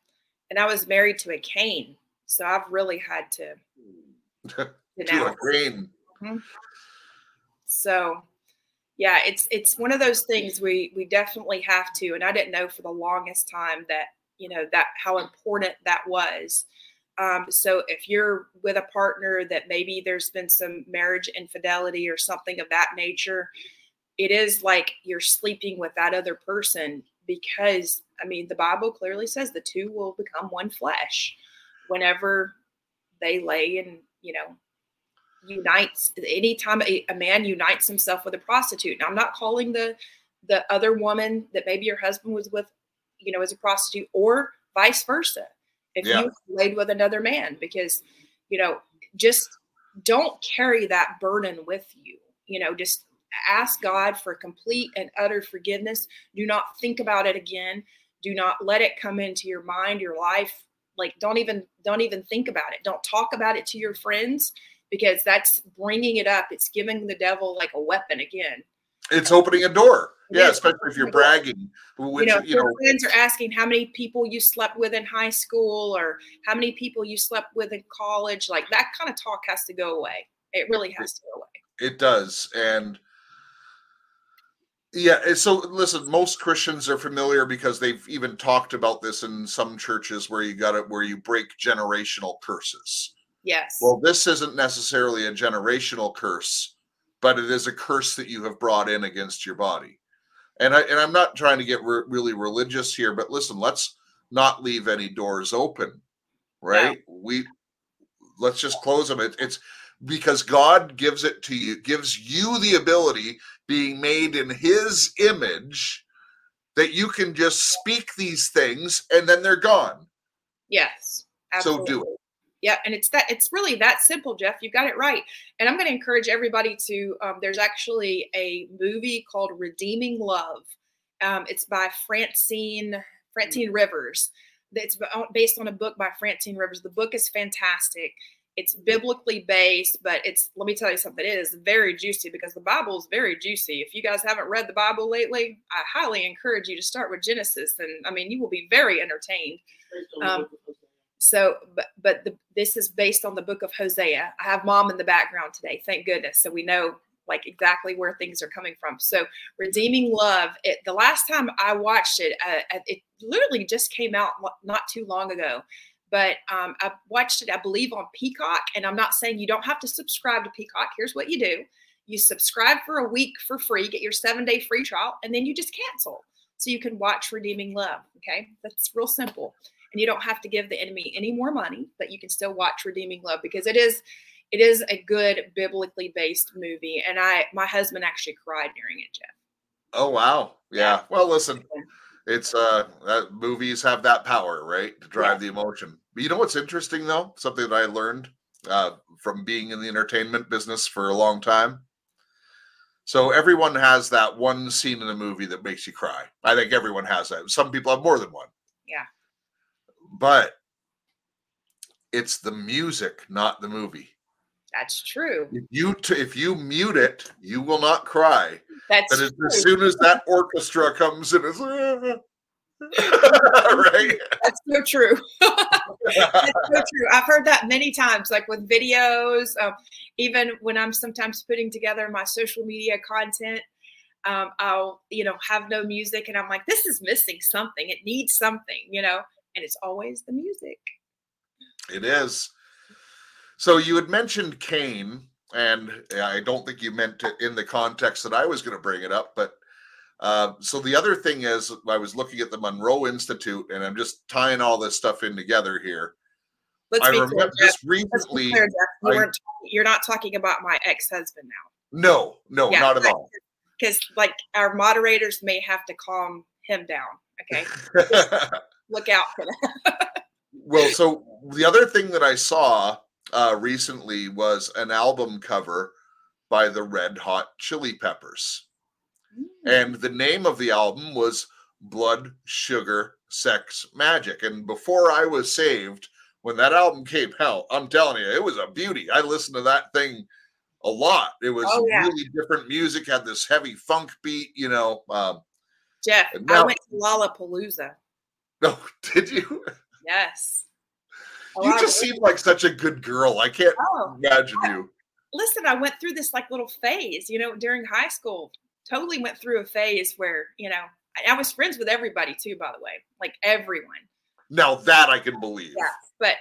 and I was married to a Cain. So I've really had to to a denounce. grain. So yeah, it's it's one of those things we we definitely have to. And I didn't know for the longest time that, you know, that how important that was. Um, so if you're with a partner that maybe there's been some marriage infidelity or something of that nature, it is like you're sleeping with that other person because I mean the Bible clearly says the two will become one flesh whenever they lay and you know unites anytime a, a man unites himself with a prostitute. Now I'm not calling the the other woman that maybe your husband was with, you know, as a prostitute or vice versa. If Yeah. you laid with another man, because you know, just don't carry that burden with you. You know, just ask God for complete and utter forgiveness. Do not think about it again. Do not let it come into your mind, your life. Like don't even don't even think about it. Don't talk about it to your friends because that's bringing it up. It's giving the devil like a weapon again. It's opening a door. Yeah, Yes, especially if you're opening a door. bragging, which you know, you your know, friends are asking how many people you slept with in high school or how many people you slept with in college. Like that kind of talk has to go away. It really has to go away. It does. And yeah, eh, so listen, most Christians are familiar because they've even talked about this in some churches where you got it where you break generational curses. Yes. Well, this isn't necessarily a generational curse, but it is a curse that you have brought in against your body. And I and I'm not trying to get re- really religious here, but listen, let's not leave any doors open, right? We let's just close them. It, it's because God gives it to you, gives you the ability, being made in His image, that you can just speak these things and then they're gone. yes. So do it. Yeah, and it's that it's really that simple, Jeff. You got it right. And I'm going to encourage everybody to. Um, there's actually a movie called Redeeming Love. Um, it's by Francine Francine Rivers. That's based on a book by Francine Rivers. The book is fantastic. It's biblically based, but it's let me tell you something. It is very juicy because the Bible is very juicy. If you guys haven't read the Bible lately, I highly encourage you to start with Genesis, and I mean you will be very entertained. Um, so, but but the, this is based on the book of Hosea. I have mom in the background today, thank goodness. So we know like exactly where things are coming from. So, redeeming love. It, the last time I watched it, uh, it literally just came out not too long ago. But um, I watched it, I believe, on Peacock. And I'm not saying you don't have to subscribe to Peacock. Here's what you do: you subscribe for a week for free, get your seven day free trial, and then you just cancel so you can watch Redeeming Love. Okay, that's real simple and you don't have to give the enemy any more money but you can still watch redeeming love because it is it is a good biblically based movie and i my husband actually cried during it jeff Oh wow. Yeah. Well, listen, it's uh that movies have that power, right? To drive the emotion. But you know what's interesting though? Something that I learned uh from being in the entertainment business for a long time. So everyone has that one scene in a movie that makes you cry. I think everyone has that. Some people have more than one. Yeah. But it's the music, not the movie. That's true. If you t- if you mute it, you will not cry. that's But as, as soon as that orchestra comes in, it's right. that's so true. That's so true. I've heard that many times like with videos um, even when i'm sometimes putting together my social media content um, i'll you know have no music and i'm like this is missing something. It needs something you know? And it's always the music. It is. So you had mentioned Cain, and I don't think you meant it in the context that I was going to bring it up, but uh, so the other thing is, I was looking at the Monroe Institute, and I'm just tying all this stuff in together here. let's I be remember clear, just recently. clear, I, talking, you're not talking about my ex-husband now. No, no, Yeah, not at all. Because like our moderators may have to calm him down. Okay. Look out for that. well, so the other thing that I saw uh, recently was an album cover by the Red Hot Chili Peppers. and the name of the album was Blood, Sugar, Sex, Magic. And before I was saved, when that album came out, I'm telling you, it was a beauty. I listened to that thing a lot. It was Oh, yeah. really different music, had this heavy funk beat, you know. Um, Jeff, I went to Lollapalooza. no, did you? Yes. You just seem like such a good girl. I can't Oh, imagine you. listen, I went through this like little phase, you know, during high school. Totally went through a phase where, you know, I, I was friends with everybody too, by the way, like everyone. Now that I can believe. Yeah. But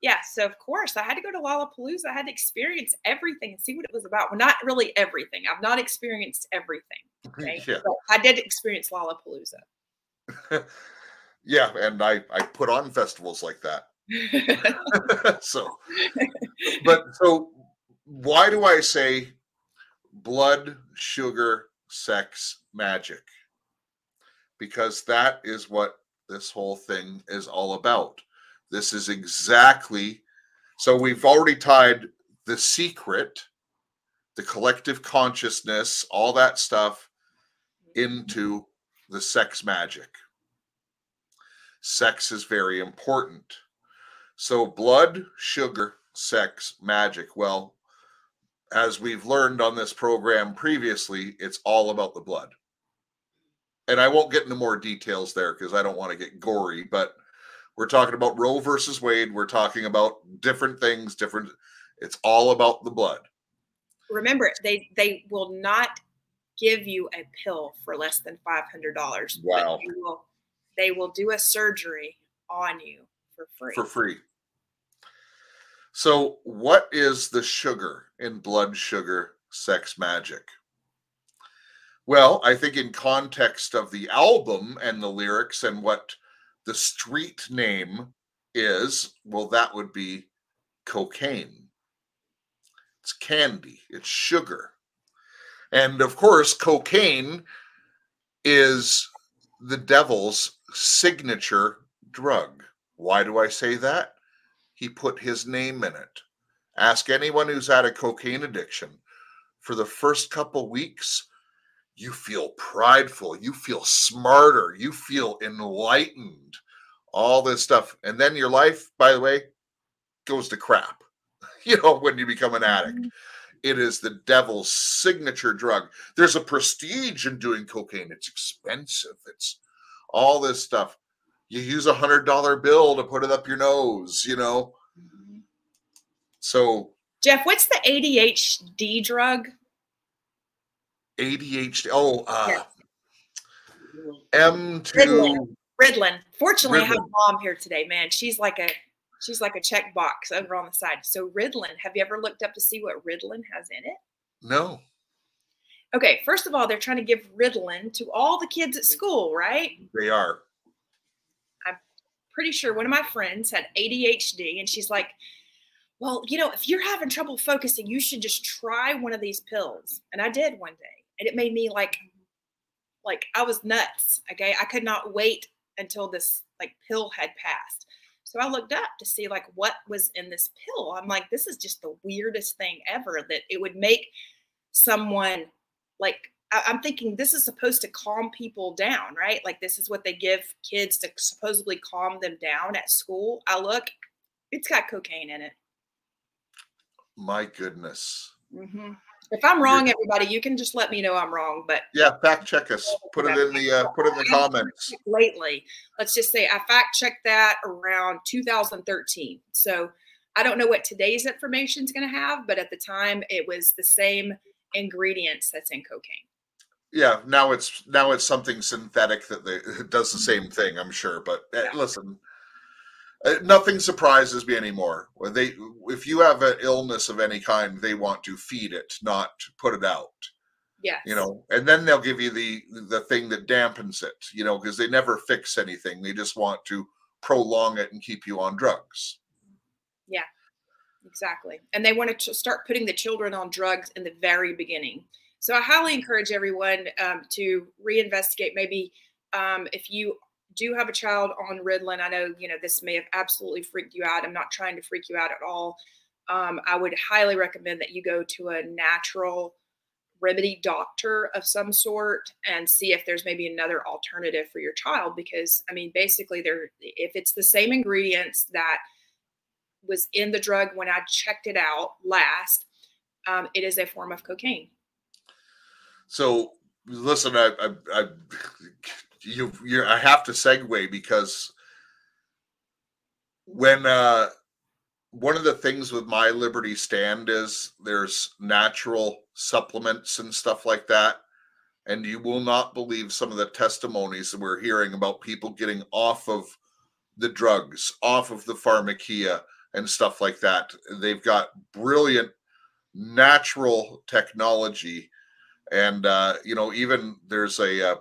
yeah, so of course I had to go to Lollapalooza. I had to experience everything and see what it was about. Well, not really everything. I've not experienced everything. Okay. Yeah. But I did experience Lollapalooza. Yeah, and I I put on festivals like that. so, but so why do I say blood, sugar, sex, magic? Because that is what this whole thing is all about. This is exactly so we've already tied the secret, the collective consciousness, all that stuff into the sex magic. Sex is very important. So, blood, sugar, sex, magic. Well, as we've learned on this program previously, it's all about the blood. And I won't get into more details there because I don't want to get gory, but we're talking about Roe versus Wade. We're talking about different things, different. It's all about the blood. Remember, they they will not give you a pill for less than five hundred dollars. Wow. They will, they will do a surgery on you for free. for free. So, what is the sugar in blood sugar sex magic? Well, I think in context of the album and the lyrics and what the street name is, well, that would be cocaine. It's candy, it's sugar. And of course, cocaine is the devil's signature drug. Why do I say that? He put his name in it. Ask anyone who's had a cocaine addiction. For the first couple weeks, you feel prideful, you feel smarter, you feel enlightened, all this stuff. And then your life, by the way, goes to crap, you know, when you become an addict. Mm-hmm. It is the devil's signature drug. There's a prestige in doing cocaine. It's expensive. It's all this stuff. You use a hundred dollar bill to put it up your nose, you know. So Jeff, what's the ADHD drug? ADHD. Oh, uh, Yeah. M2. Ritalin. Ritalin. Fortunately, I have Ritalin. mom here today, man. She's like a she's like a check box over on the side. So Ritalin, have you ever looked up to see what Ritalin has in it? No. Okay, first of all, they're trying to give Ritalin to all the kids at school, right? They are. Pretty sure one of my friends had ADHD, and she's like, "Well, you know, if you're having trouble focusing, you should just try one of these pills." And I did one day, and it made me like, like I was nuts. Okay, I could not wait until this like pill had passed. So I looked up to see like what was in this pill. I'm like, this is just the weirdest thing ever that it would make someone like I'm thinking this is supposed to calm people down, right? Like this is what they give kids to supposedly calm them down at school. I look, it's got cocaine in it. My goodness. hmm If I'm wrong, everybody, you can just let me know I'm wrong. But Yeah, fact check us. Put it in the uh, put it in the comments. lately, let's just say I fact checked that around 2013. So I don't know what today's information is going to have, but at the time, it was the same ingredients that's in cocaine. Yeah, now it's now it's something synthetic that they, does the same thing. I'm sure, but uh, listen, uh, nothing surprises me anymore. They, if you have an illness of any kind, they want to feed it, not put it out. yeah you know and then they'll give you the the thing that dampens it you know because they never fix anything they just want to prolong it and keep you on drugs Yeah. Exactly. And they want to start putting the children on drugs in the very beginning. So I highly encourage everyone um, to reinvestigate. Maybe um, if you do have a child on Ritalin, I know you know this may have absolutely freaked you out. I'm not trying to freak you out at all. Um, I would highly recommend that you go to a natural remedy doctor of some sort and see if there's maybe another alternative for your child. Because I mean, basically, there if it's the same ingredients that was in the drug when I checked it out last, um, it is a form of cocaine. So listen i i, I you you i have to segue because when uh one of the things with my liberty stand is there's natural supplements and stuff like that and you will not believe some of the testimonies that we're hearing about people getting off of the drugs off of the pharmacia and stuff like that. They've got brilliant natural technology, and uh, you know, even there's a uh,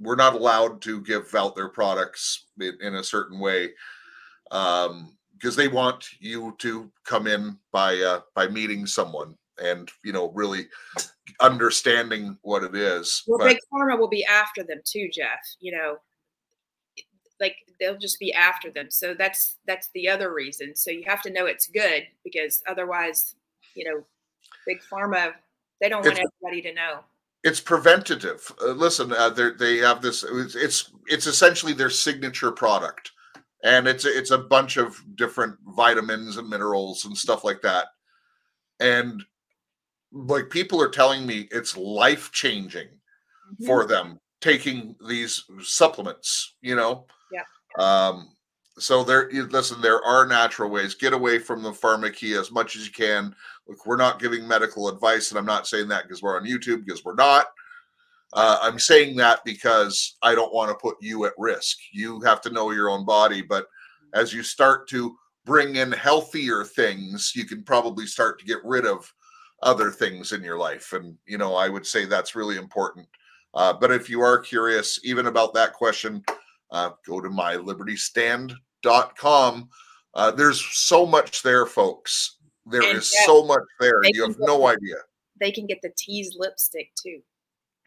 we're not allowed to give out their products in, in a certain way um, because they want you to come in by uh, by meeting someone and you know really understanding what it is. Well, But- big pharma will be after them too, Jeff. You know, like they'll just be after them. So that's that's the other reason. So you have to know it's good because otherwise, you know, big pharma they don't want It's- everybody to know. it's preventative. Uh, listen, uh, they they have this. It's, it's it's essentially their signature product, and it's a- it's a bunch of different vitamins and minerals and stuff like that. And like people are telling me, it's life changing Mm-hmm. for them taking these supplements. You know. Yeah. Um. So there, listen. There are natural ways. Get away from the pharmacy as much as you can. Look, we're not giving medical advice, and I'm not saying that because we're on YouTube, because we're not. Uh, I'm saying that because I don't want to put you at risk. You have to know your own body, but as you start to bring in healthier things, you can probably start to get rid of other things in your life. And, you know, I would say that's really important. Uh, but if you are curious, even about that question, uh, go to mylibertystand.com. Uh, there's so much there, folks. There And is Jeff, so much there. You have no the- idea. They can get the tease lipstick too.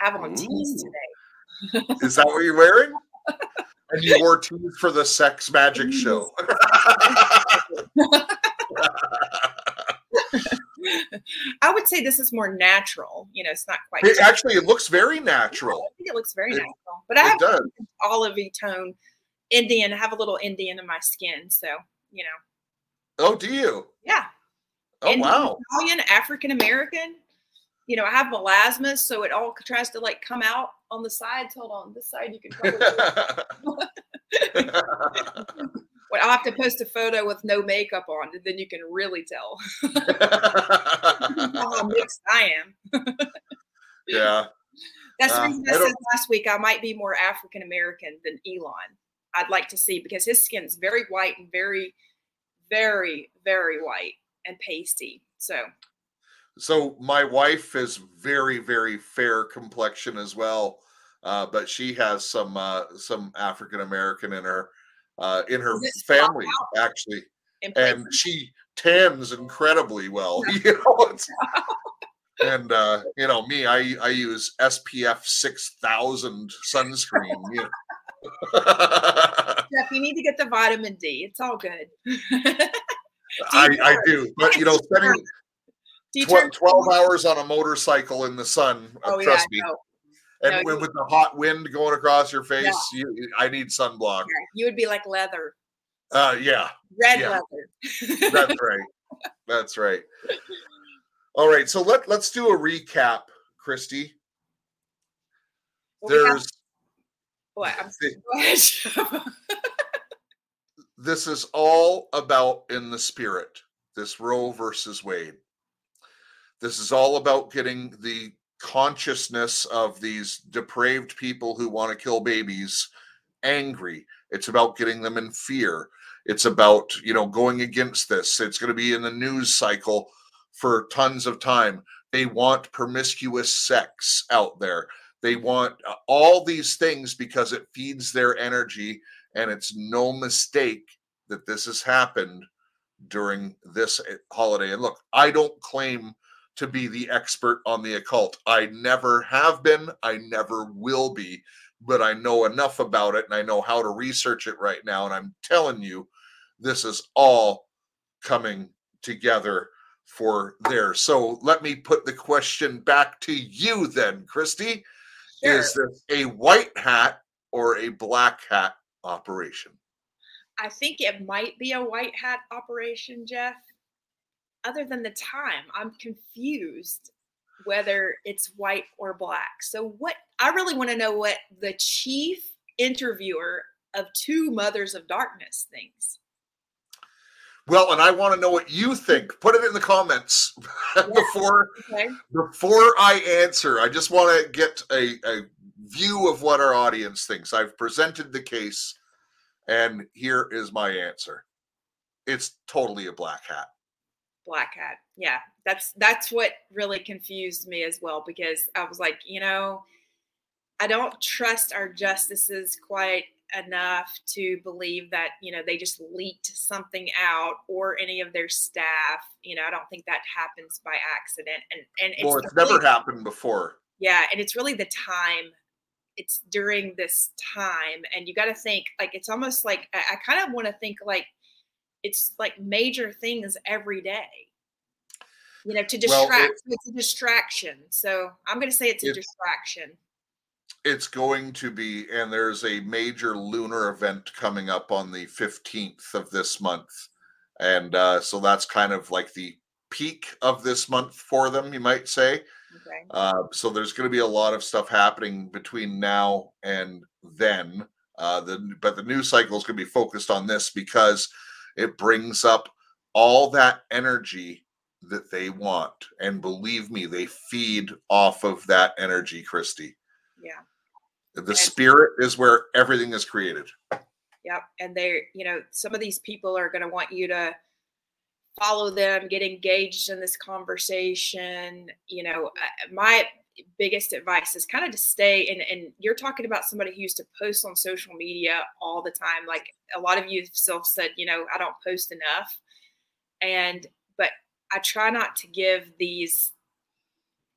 I have on tease today. Is that what you're wearing? and you wore teeth for the sex magic show. I would say this is more natural. You know, it's not quite. it actually it looks very natural. I think it looks very It- natural. But I have does. olive tone Indian. I have a little Indian in my skin, so you know, Oh, do you? yeah. Oh Indian, wow. Italian, African American. You know, I have melasma, so it all tries to like come out on the sides. Hold on, this side you can probably. well, I'll have to post a photo with no makeup on, and then you can really tell how mixed I am. yeah. That's the Uh, reason I I, said last week I might be more African American than Elon. I'd like to see because his skin's very white and very, very, very white and pasty. So So my wife is very, very fair complexion as well, uh, but she has some uh, some African American in her uh, in her Does it pop family actually, and she tans incredibly well. You know, it's, and uh, you know me, I I use SPF six thousand sunscreen. You know. Jeff, you need to get the vitamin D. It's all good. I, I do, but you know, spending Do you tw- turn 12 hours on a motorcycle in the sun, uh, Oh yeah, trust me. no. And No, with the hot wind going across your face, you, I need sunblock. You would be like leather, Uh, yeah, red Yeah. leather. that's right. That's right. All right, so let let's do a recap, Christy. Well, we have- There's what? I'm the- go ahead, Jeff. this is all about in the spirit. This Roe versus Wade. This is all about getting the consciousness of these depraved people who want to kill babies angry. It's about getting them in fear. It's about, you know, going against this. It's going to be in the news cycle for tons of time. They want promiscuous sex out there. They want uh, all these things because it feeds their energy. And it's no mistake that this has happened during this uh, holiday. And look, I don't claim to be the expert on the occult. I never have been, I never will be, but I know enough about it and I know how to research it right now. And I'm telling you, this is all coming together for there. So let me put the question back to you then, Christy. Is this a white hat or a black hat operation? I think it might be a white hat operation, Jeff. Other than the time, I'm confused whether it's white or black. So, what I really want to know what the chief interviewer of two Mothers of Darkness thinks. Well, and I want to know what you think. Hmm. Put it in the comments before Okay. before I answer. I just want to get a, a view of what our audience thinks. I've presented the case, and here is my answer. it's totally a black hat. Black hat. Yeah. That's that's what really confused me as well because I was like, you know, I don't trust our justices quite enough to believe that you know they just leaked something out or any of their staff you know i don't think that happens by accident and and it's well it's really, never happened before yeah and it's really the time it's during this time and you got to think like it's almost like i, I kind of want to think like it's like major things every day. You know to distract well, it, it's a distraction. So i'm going to say it's a distraction. It's going to be and there's a major lunar event coming up on the 15th of this month. And uh, so that's kind of like the peak of this month for them you might say. Okay. uh, so there's going to be a lot of stuff happening between now and then. Uh, the, but the news cycle is going to be focused on this because it brings up all that energy that they want and believe me they feed off of that energy christy yeah the and, spirit is where everything is created. Yep. And they, you know, some of these people are going to want you to follow them, get engaged in this conversation. You know, uh, my biggest advice is kind of to stay and, and you're talking about somebody who used to post on social media all the time. Like a lot of you self said, you know, I don't post enough. And, but I try not to give these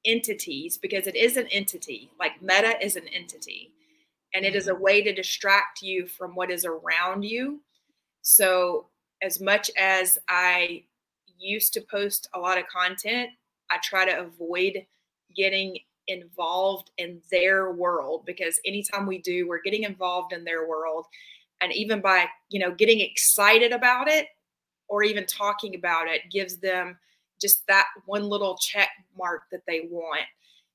entities because it is an entity like meta is an entity and it is a mm-hmm. way to distract you from what is around you so as much as i used to post a lot of content i try to avoid getting involved in their world because anytime we do we're getting involved in their world. And even by you know getting excited about it or even talking about it gives them just that one little check mark that they want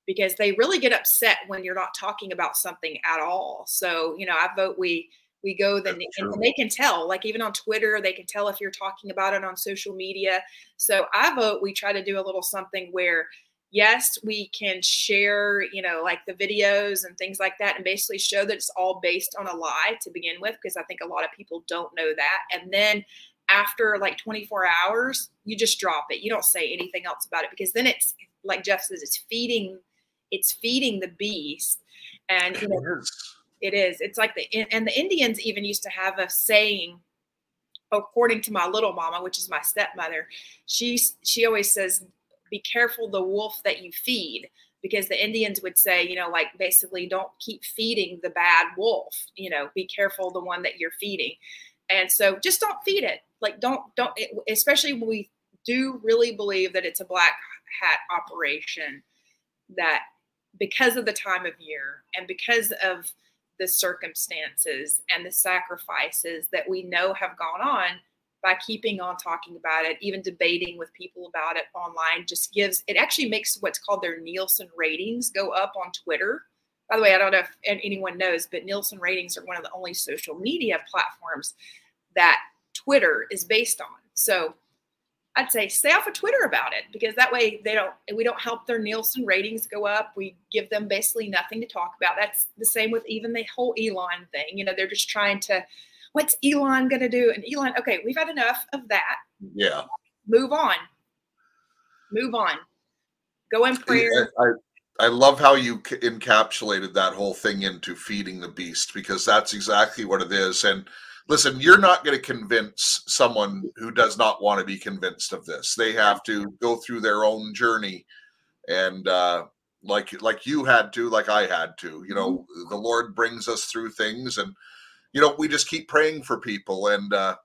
because they really get upset when you're not talking about something at all. So, you know, I vote we we go then and they can tell like even on twitter they can tell if you're talking about it on social media. So i vote we try to do a little something where yes we can share you know like the videos and things like that and basically show that it's all based on a lie to begin with because i think a lot of people don't know that and then after like 24 hours, you just drop it. You don't say anything else about it because then it's like Jeff says, it's feeding, it's feeding the beast. And you know, it is. It is. It's like the and the Indians even used to have a saying, according to my little mama, which is my stepmother. She she always says, "Be careful the wolf that you feed." Because the Indians would say, you know, like basically, don't keep feeding the bad wolf. You know, be careful the one that you're feeding. And so, just don't feed it like don't don't especially when we do really believe that it's a black hat operation that because of the time of year and because of the circumstances and the sacrifices that we know have gone on by keeping on talking about it, even debating with people about it online, just gives it actually makes what's called their Nielsen ratings go up on Twitter. By the way, I don't know if anyone knows, but Nielsen ratings are one of the only social media platforms that Twitter is based on. So I'd say stay off of Twitter about it because that way they don't we don't help their Nielsen ratings go up. We give them basically nothing to talk about. That's the same with even the whole Elon thing. You know, they're just trying to what's Elon going to do? And Elon, okay, we've had enough of that. Yeah. Move on. Move on. Go in prayer. I, I, I love how you encapsulated that whole thing into feeding the beast because that's exactly what it is. And listen, you're not going to convince someone who does not want to be convinced of this. They have to go through their own journey, and uh, like like you had to, like I had to. You know, mm-hmm. the Lord brings us through things, and you know we just keep praying for people, and uh,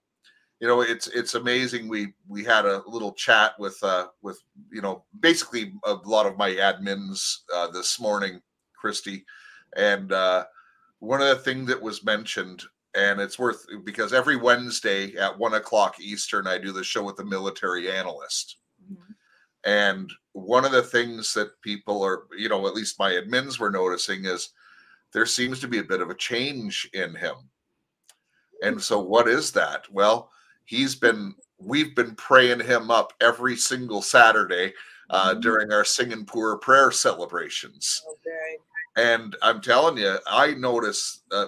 you know it's it's amazing. We we had a little chat with uh, with you know basically a lot of my admins uh, this morning, Christy, and uh, one of the things that was mentioned and it's worth because every Wednesday at one o'clock Eastern, I do the show with the military analyst. Mm-hmm. And one of the things that people are, you know, at least my admins were noticing is there seems to be a bit of a change in him. And so, what is that? Well, he's been, we've been praying him up every single Saturday uh, mm-hmm. during our Singapore prayer celebrations. Okay. And I'm telling you, I notice uh,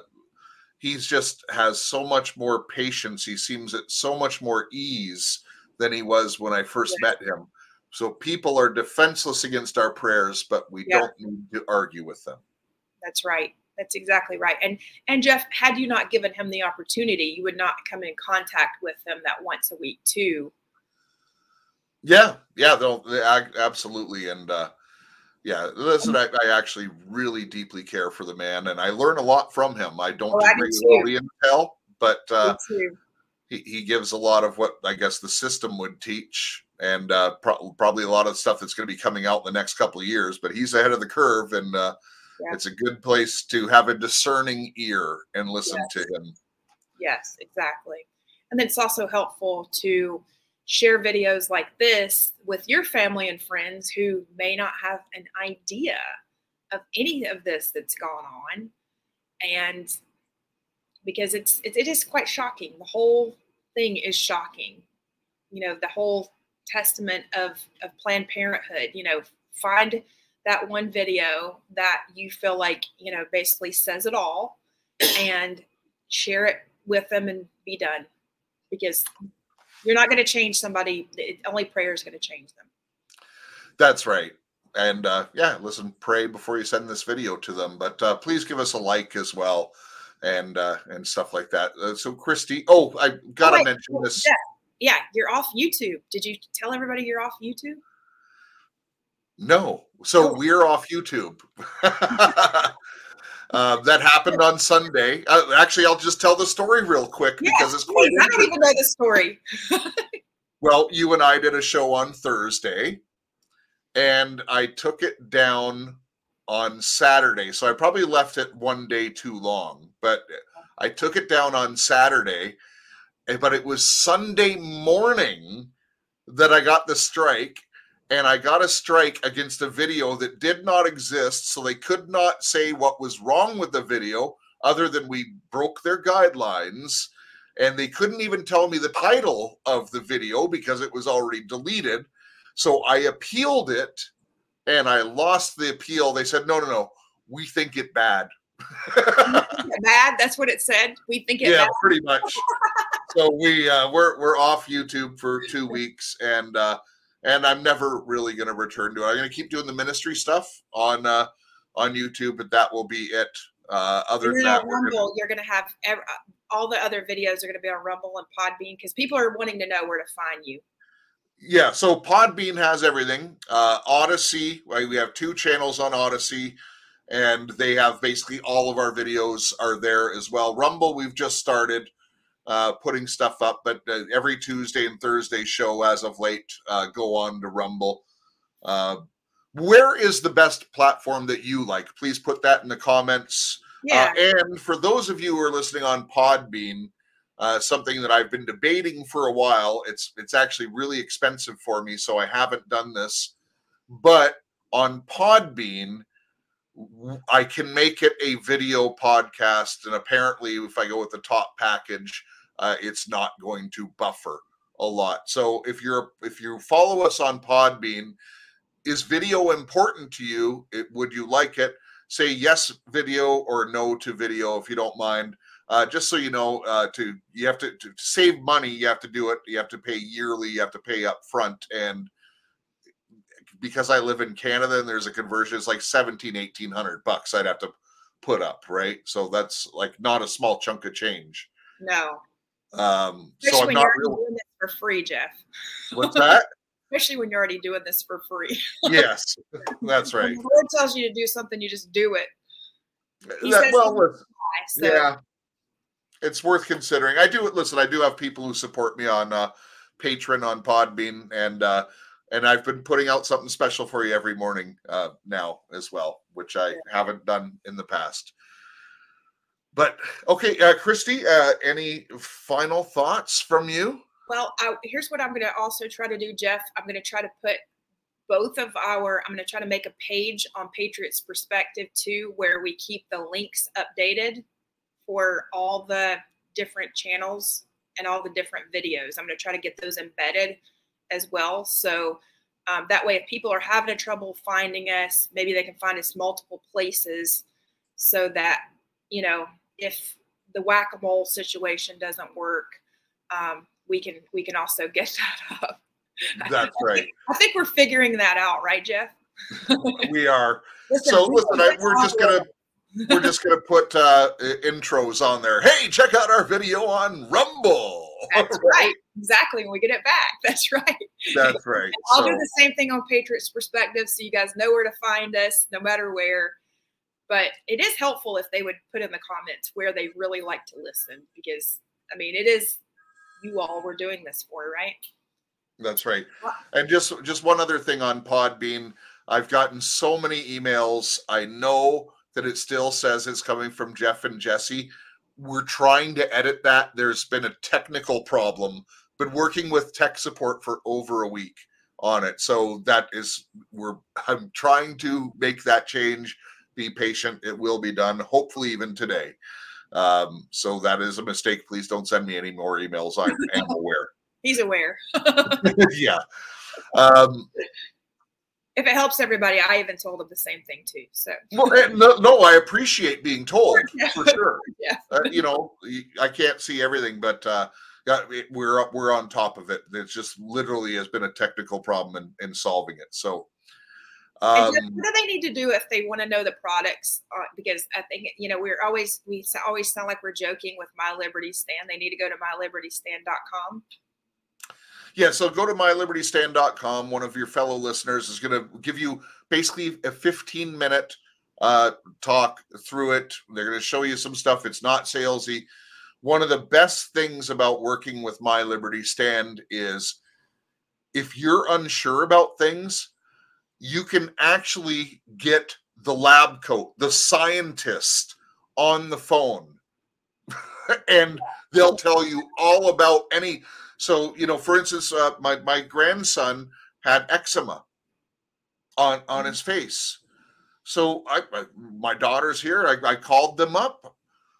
he's just has so much more patience. He seems at so much more ease than he was when I first Yeah. met him. So people are defenseless against our prayers, but we Yeah. don't need to argue with them. That's right. That's exactly right. And and Jeff, had you not given him the opportunity, you would not come in contact with him that once a week too. Yeah, yeah, they'll they, absolutely, and uh, yeah, listen, I, I actually really deeply care for the man, and I learn a lot from him. I don't Oh, do I do very well the intel, but uh, he, he gives a lot of what I guess the system would teach, and uh, pro- probably a lot of stuff that's going to be coming out in the next couple of years. But he's ahead of the curve, and uh, Yeah. it's a good place to have a discerning ear and listen to him. Yes, exactly. And then it's also helpful to share videos like this with your family and friends who may not have an idea of any of this that's gone on. And because it's it, it is quite shocking. The whole thing is shocking. You know, the whole testament of of Planned Parenthood, you know, find that one video that you feel like, you know, basically says it all and share it with them and be done because you're not going to change somebody it, only prayer is going to change them That's right. And uh, yeah, listen, pray before you send this video to them. But uh, please give us a like as well, and uh, and stuff like that. Uh, so, Christy, oh, I gotta wait, mention oh, this. yeah. yeah you're off youtube did you tell everybody you're off youtube No, so Oh. we're off YouTube. uh, that happened on Sunday. Uh, actually, I'll just tell the story real quick because it's quite Please, i don't even know the story Well, you and I did a show on Thursday, and I took it down on Saturday. So I probably left it one day too long, but I took it down on Saturday. eh, But it was Sunday morning that I got the strike, and I got a strike against a video that did not exist. So they could not say what was wrong with the video other than we broke their guidelines and they couldn't even tell me the title of the video because it was already deleted. So I appealed it and I lost the appeal. They said, no, no, no, we think it bad. bad that's what it said we think it yeah, bad. pretty much. so we uh, we're we're off YouTube for two weeks, and uh, and I'm never really going to return to it. I'm going to keep doing the ministry stuff on uh, on YouTube, but that will be it. Uh, other than that, we're gonna- you're going to have ev- all the other videos are going to be on rumble and podbean because people are wanting to know where to find you Yeah, so Podbean has everything. Uh, Odysee, right, we have two channels on Odysee, and they have basically all of our videos are there as well. Rumble, we've just started uh, putting stuff up, but uh, every Tuesday and Thursday show as of late uh, go on to Rumble. Uh, where is the best platform that you like? Please put that in the comments. yeah Uh, and for those of you who are listening on Podbean, uh, something that I've been debating for a while, it's it's actually really expensive for me, so I haven't done this. But on Podbean, I can make it a video podcast, and apparently, if I go with the top package, uh, it's not going to buffer a lot. So if you're if you follow us on Podbean, is video important to you? It, would you like it? Say yes video or no to video if you don't mind. Uh, just so you know, uh, to you have to, to save money, you have to do it. You have to pay yearly. You have to pay up front, and because I live in Canada and there's a conversion, it's like 17, 1800 bucks I'd have to put up, right? So that's like not a small chunk of change. no Um, so especially I'm when not you're doing this for free jeff What's that? especially when you're already doing this for free yes, that's right. When the lord tells you to do something you just do it That- well, listen, so yeah, it's worth considering. I do listen. I do have people who support me on uh, Patreon on Podbean, and uh, and I've been putting out something special for you every morning uh, now as well, which I haven't done in the past. But okay, uh, Christy, uh, any final thoughts from you? Well, I, here's what I'm going to also try to do, Jeff. I'm going to try to put both of our, I'm going to try to make a page on Patriots Perspective too, where we keep the links updated for all the different channels and all the different videos. I'm going to try to get those embedded as well. So um, that way, if people are having a trouble finding us, maybe they can find us multiple places so that, you know, if the whack-a-mole situation doesn't work, um, we can we can also get that up. That's I right. think, I think we're figuring that out, right, Jeff? We are. Listen, So listen, I, we're just gonna we're just gonna put uh, intros on there. Hey, check out our video on Rumble. That's right. Exactly. When we get it back. That's right. That's right. I'll So do the same thing on Patriots Perspective so you guys know where to find us no matter where. But it is helpful if they would put in the comments where they really like to listen because, I mean, it is you all we're doing this for, right? that's right. And just just one other thing on Podbean, I've gotten so many emails. I know that it still says it's coming from Jeff and Jesse. We're trying to edit that. There's been a technical problem. Been working with tech support for over a week on it. So that is we're I'm trying to make that change. Be patient. It will be done. Hopefully even today. Um, so that is a mistake. Please don't send me any more emails. I am aware. He's aware. yeah. Um, If it helps everybody, I even told him the same thing too. So well, no, no, I appreciate being told for sure. Yeah. Uh, you know, I can't see everything, but uh, we're up, we're on top of it. It's just literally has been a technical problem in, in solving it. So, um, what do they need to do if they want to know the products? Uh, because I think you know we're always we always sound like we're joking with My Liberty Stand. They need to go to mylibertystand.com. Yeah, so go to mylibertystand.com. One of your fellow listeners is going to give you basically a 15 minute uh, talk through it. They're going to show you some stuff. It's not salesy. One of the best things about working with My Liberty Stand is if you're unsure about things, you can actually get the lab coat, the scientist on the phone, and they'll tell you all about any so you know for instance uh, my my grandson had eczema on on his face. So I, I my daughter's here I, I called them up.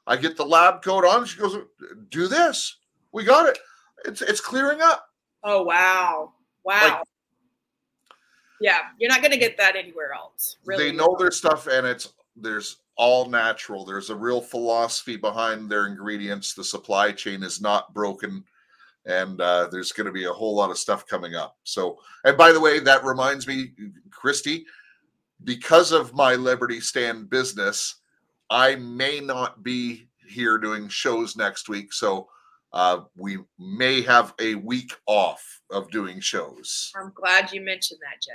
I get the lab coat on she goes do this we got it. It's it's clearing up. Oh wow, wow. Yeah, you're not going to get that anywhere else. Really, they know their stuff and it's there's all natural. There's a real philosophy behind their ingredients. The supply chain is not broken and uh, there's going to be a whole lot of stuff coming up. So and by the way that reminds me christy because of my liberty stand business i may not be here doing shows next week. So uh, we may have a week off of doing shows I'm glad you mentioned that, Jeff.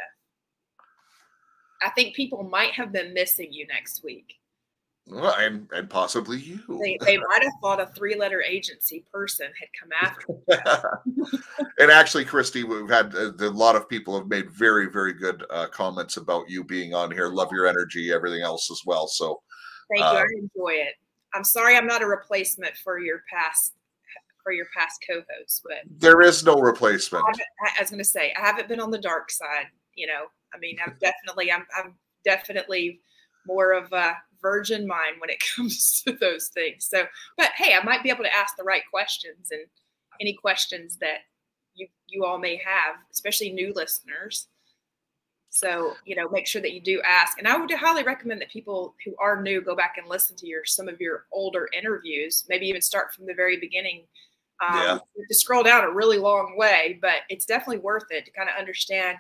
I think people might have been missing you next week. Well, and, and possibly you They, they might have thought a three-letter agency person had come after. and actually, Christy, we've had uh, a lot of people have made very, very good uh, comments about you being on here. Love your energy, everything else as well. So, Thank you. Uh, I enjoy it. I'm sorry I'm not a replacement for your past for your past co-host, but there is no replacement. I, I- I was going to say I haven't been on the dark side. You know, I mean, I'm definitely I'm I'm definitely more of a virgin mind when it comes to those things. So, but hey, I might be able to ask the right questions and any questions that you you all may have, especially new listeners. So, you know, make sure that you do ask. And I would highly recommend that people who are new go back and listen to your some of your older interviews, maybe even start from the very beginning. Um, Yeah. To scroll down a really long way, but it's definitely worth it to kind of understand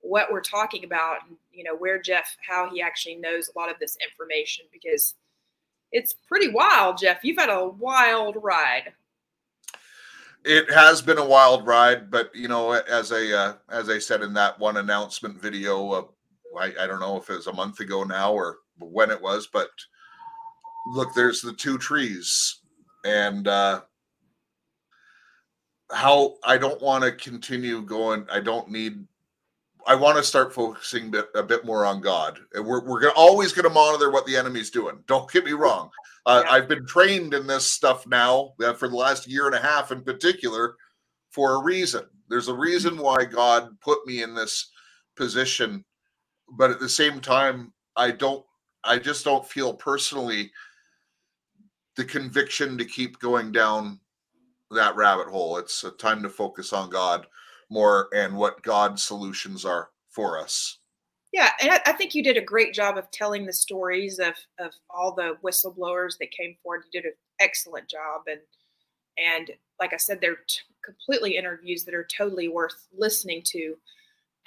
what we're talking about and you know where Jeff how he actually knows a lot of this information because it's pretty wild, Jeff. You've had a wild ride. It has been a wild ride, but you know, as a uh, as I said in that one announcement video, uh, I, I don't know if it was a month ago now or when it was, but look, there's the two trees, and uh, how I don't want to continue going. I don't need. I want to start focusing bit, a bit more on God. And We're we're gonna, always going to monitor what the enemy's doing. Don't get me wrong. Uh, Yeah. I've been trained in this stuff now uh, for the last year and a half, in particular, for a reason. There's a reason why God put me in this position, but at the same time, I don't. I just don't feel personally the conviction to keep going down that rabbit hole. It's a time to focus on God more and what God's solutions are for us. Yeah, and I, think you did a great job of telling the stories of of all the whistleblowers that came forward. You did an excellent job and and like I said, they're t- completely interviews that are totally worth listening to,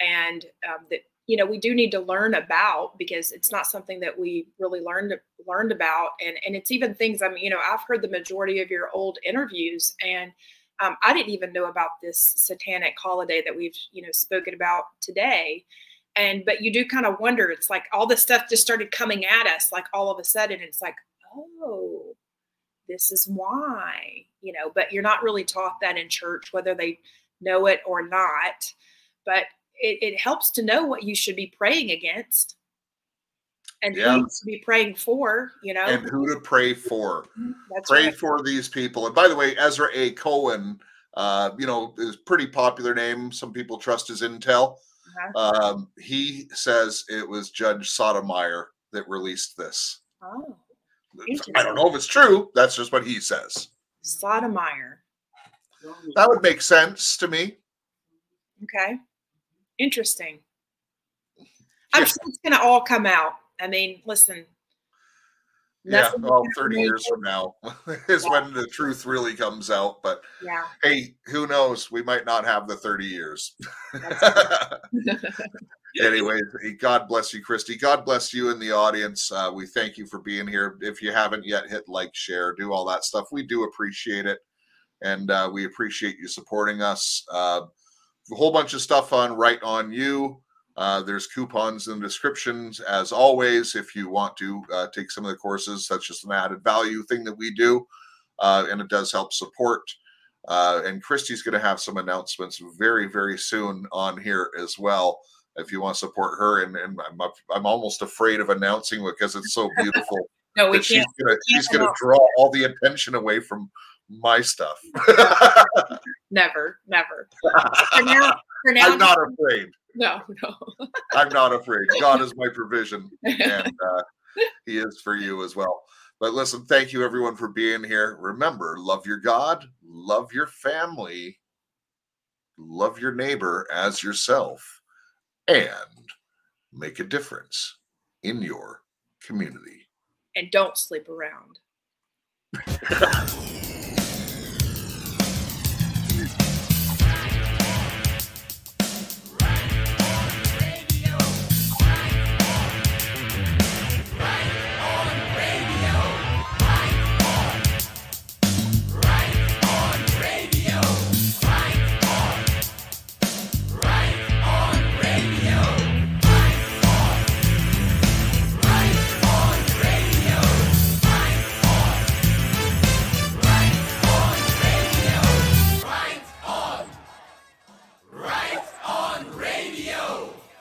and um, that you know we do need to learn about because it's not something that we really learned learned about, and and it's even things. I mean, you know, I've heard the majority of your old interviews, and um, I didn't even know about this satanic holiday that we've you know spoken about today. And but you do kind of wonder. It's like all this stuff just started coming at us, like all of a sudden. It's like, oh, this is why, you know, but you're not really taught that in church, whether they know it or not. But it, it helps to know what you should be praying against and Yeah. who to be praying for, you know. and who to pray for. That's pray right. for these people. And by the way, Ezra A. Cohen, uh, you know, is a pretty popular name. Some people trust his intel. Uh-huh. Um, he says it was Judge Sotomayor that released this. Oh, I don't know if it's true. That's just what he says. Sotomayor. That would make sense to me. Okay. Interesting. I'm Yeah. sure it's going to all come out. I mean, listen. Yeah, well, but 30 years from now is when the truth really comes out. But Yeah. hey, who knows? We might not have the 30 years. Anyways, God bless you, Christy. God bless you in the audience. Uh, we thank you for being here. If you haven't yet, hit like, share, do all that stuff. We do appreciate it. And uh, we appreciate you supporting us. Uh, a whole bunch of stuff on Right On You. Uh, there's coupons in the descriptions, as always. If you want to uh, take some of the courses, that's just an added value thing that we do. Uh, and it does help support. Uh, and Christy's going to have some announcements very, very soon on here as well if you want to support her. And, and I'm, I'm almost afraid of announcing because it's so beautiful no, we she's can't. gonna she's gonna draw all the attention away from my stuff. Never, never. For now, for now, I'm not afraid. no, no. I'm not afraid. God is my provision, and uh, He is for you as well. But listen, thank you everyone for being here. Remember, love your God, love your family, love your neighbor as yourself, and make a difference in your community. and don't sleep around.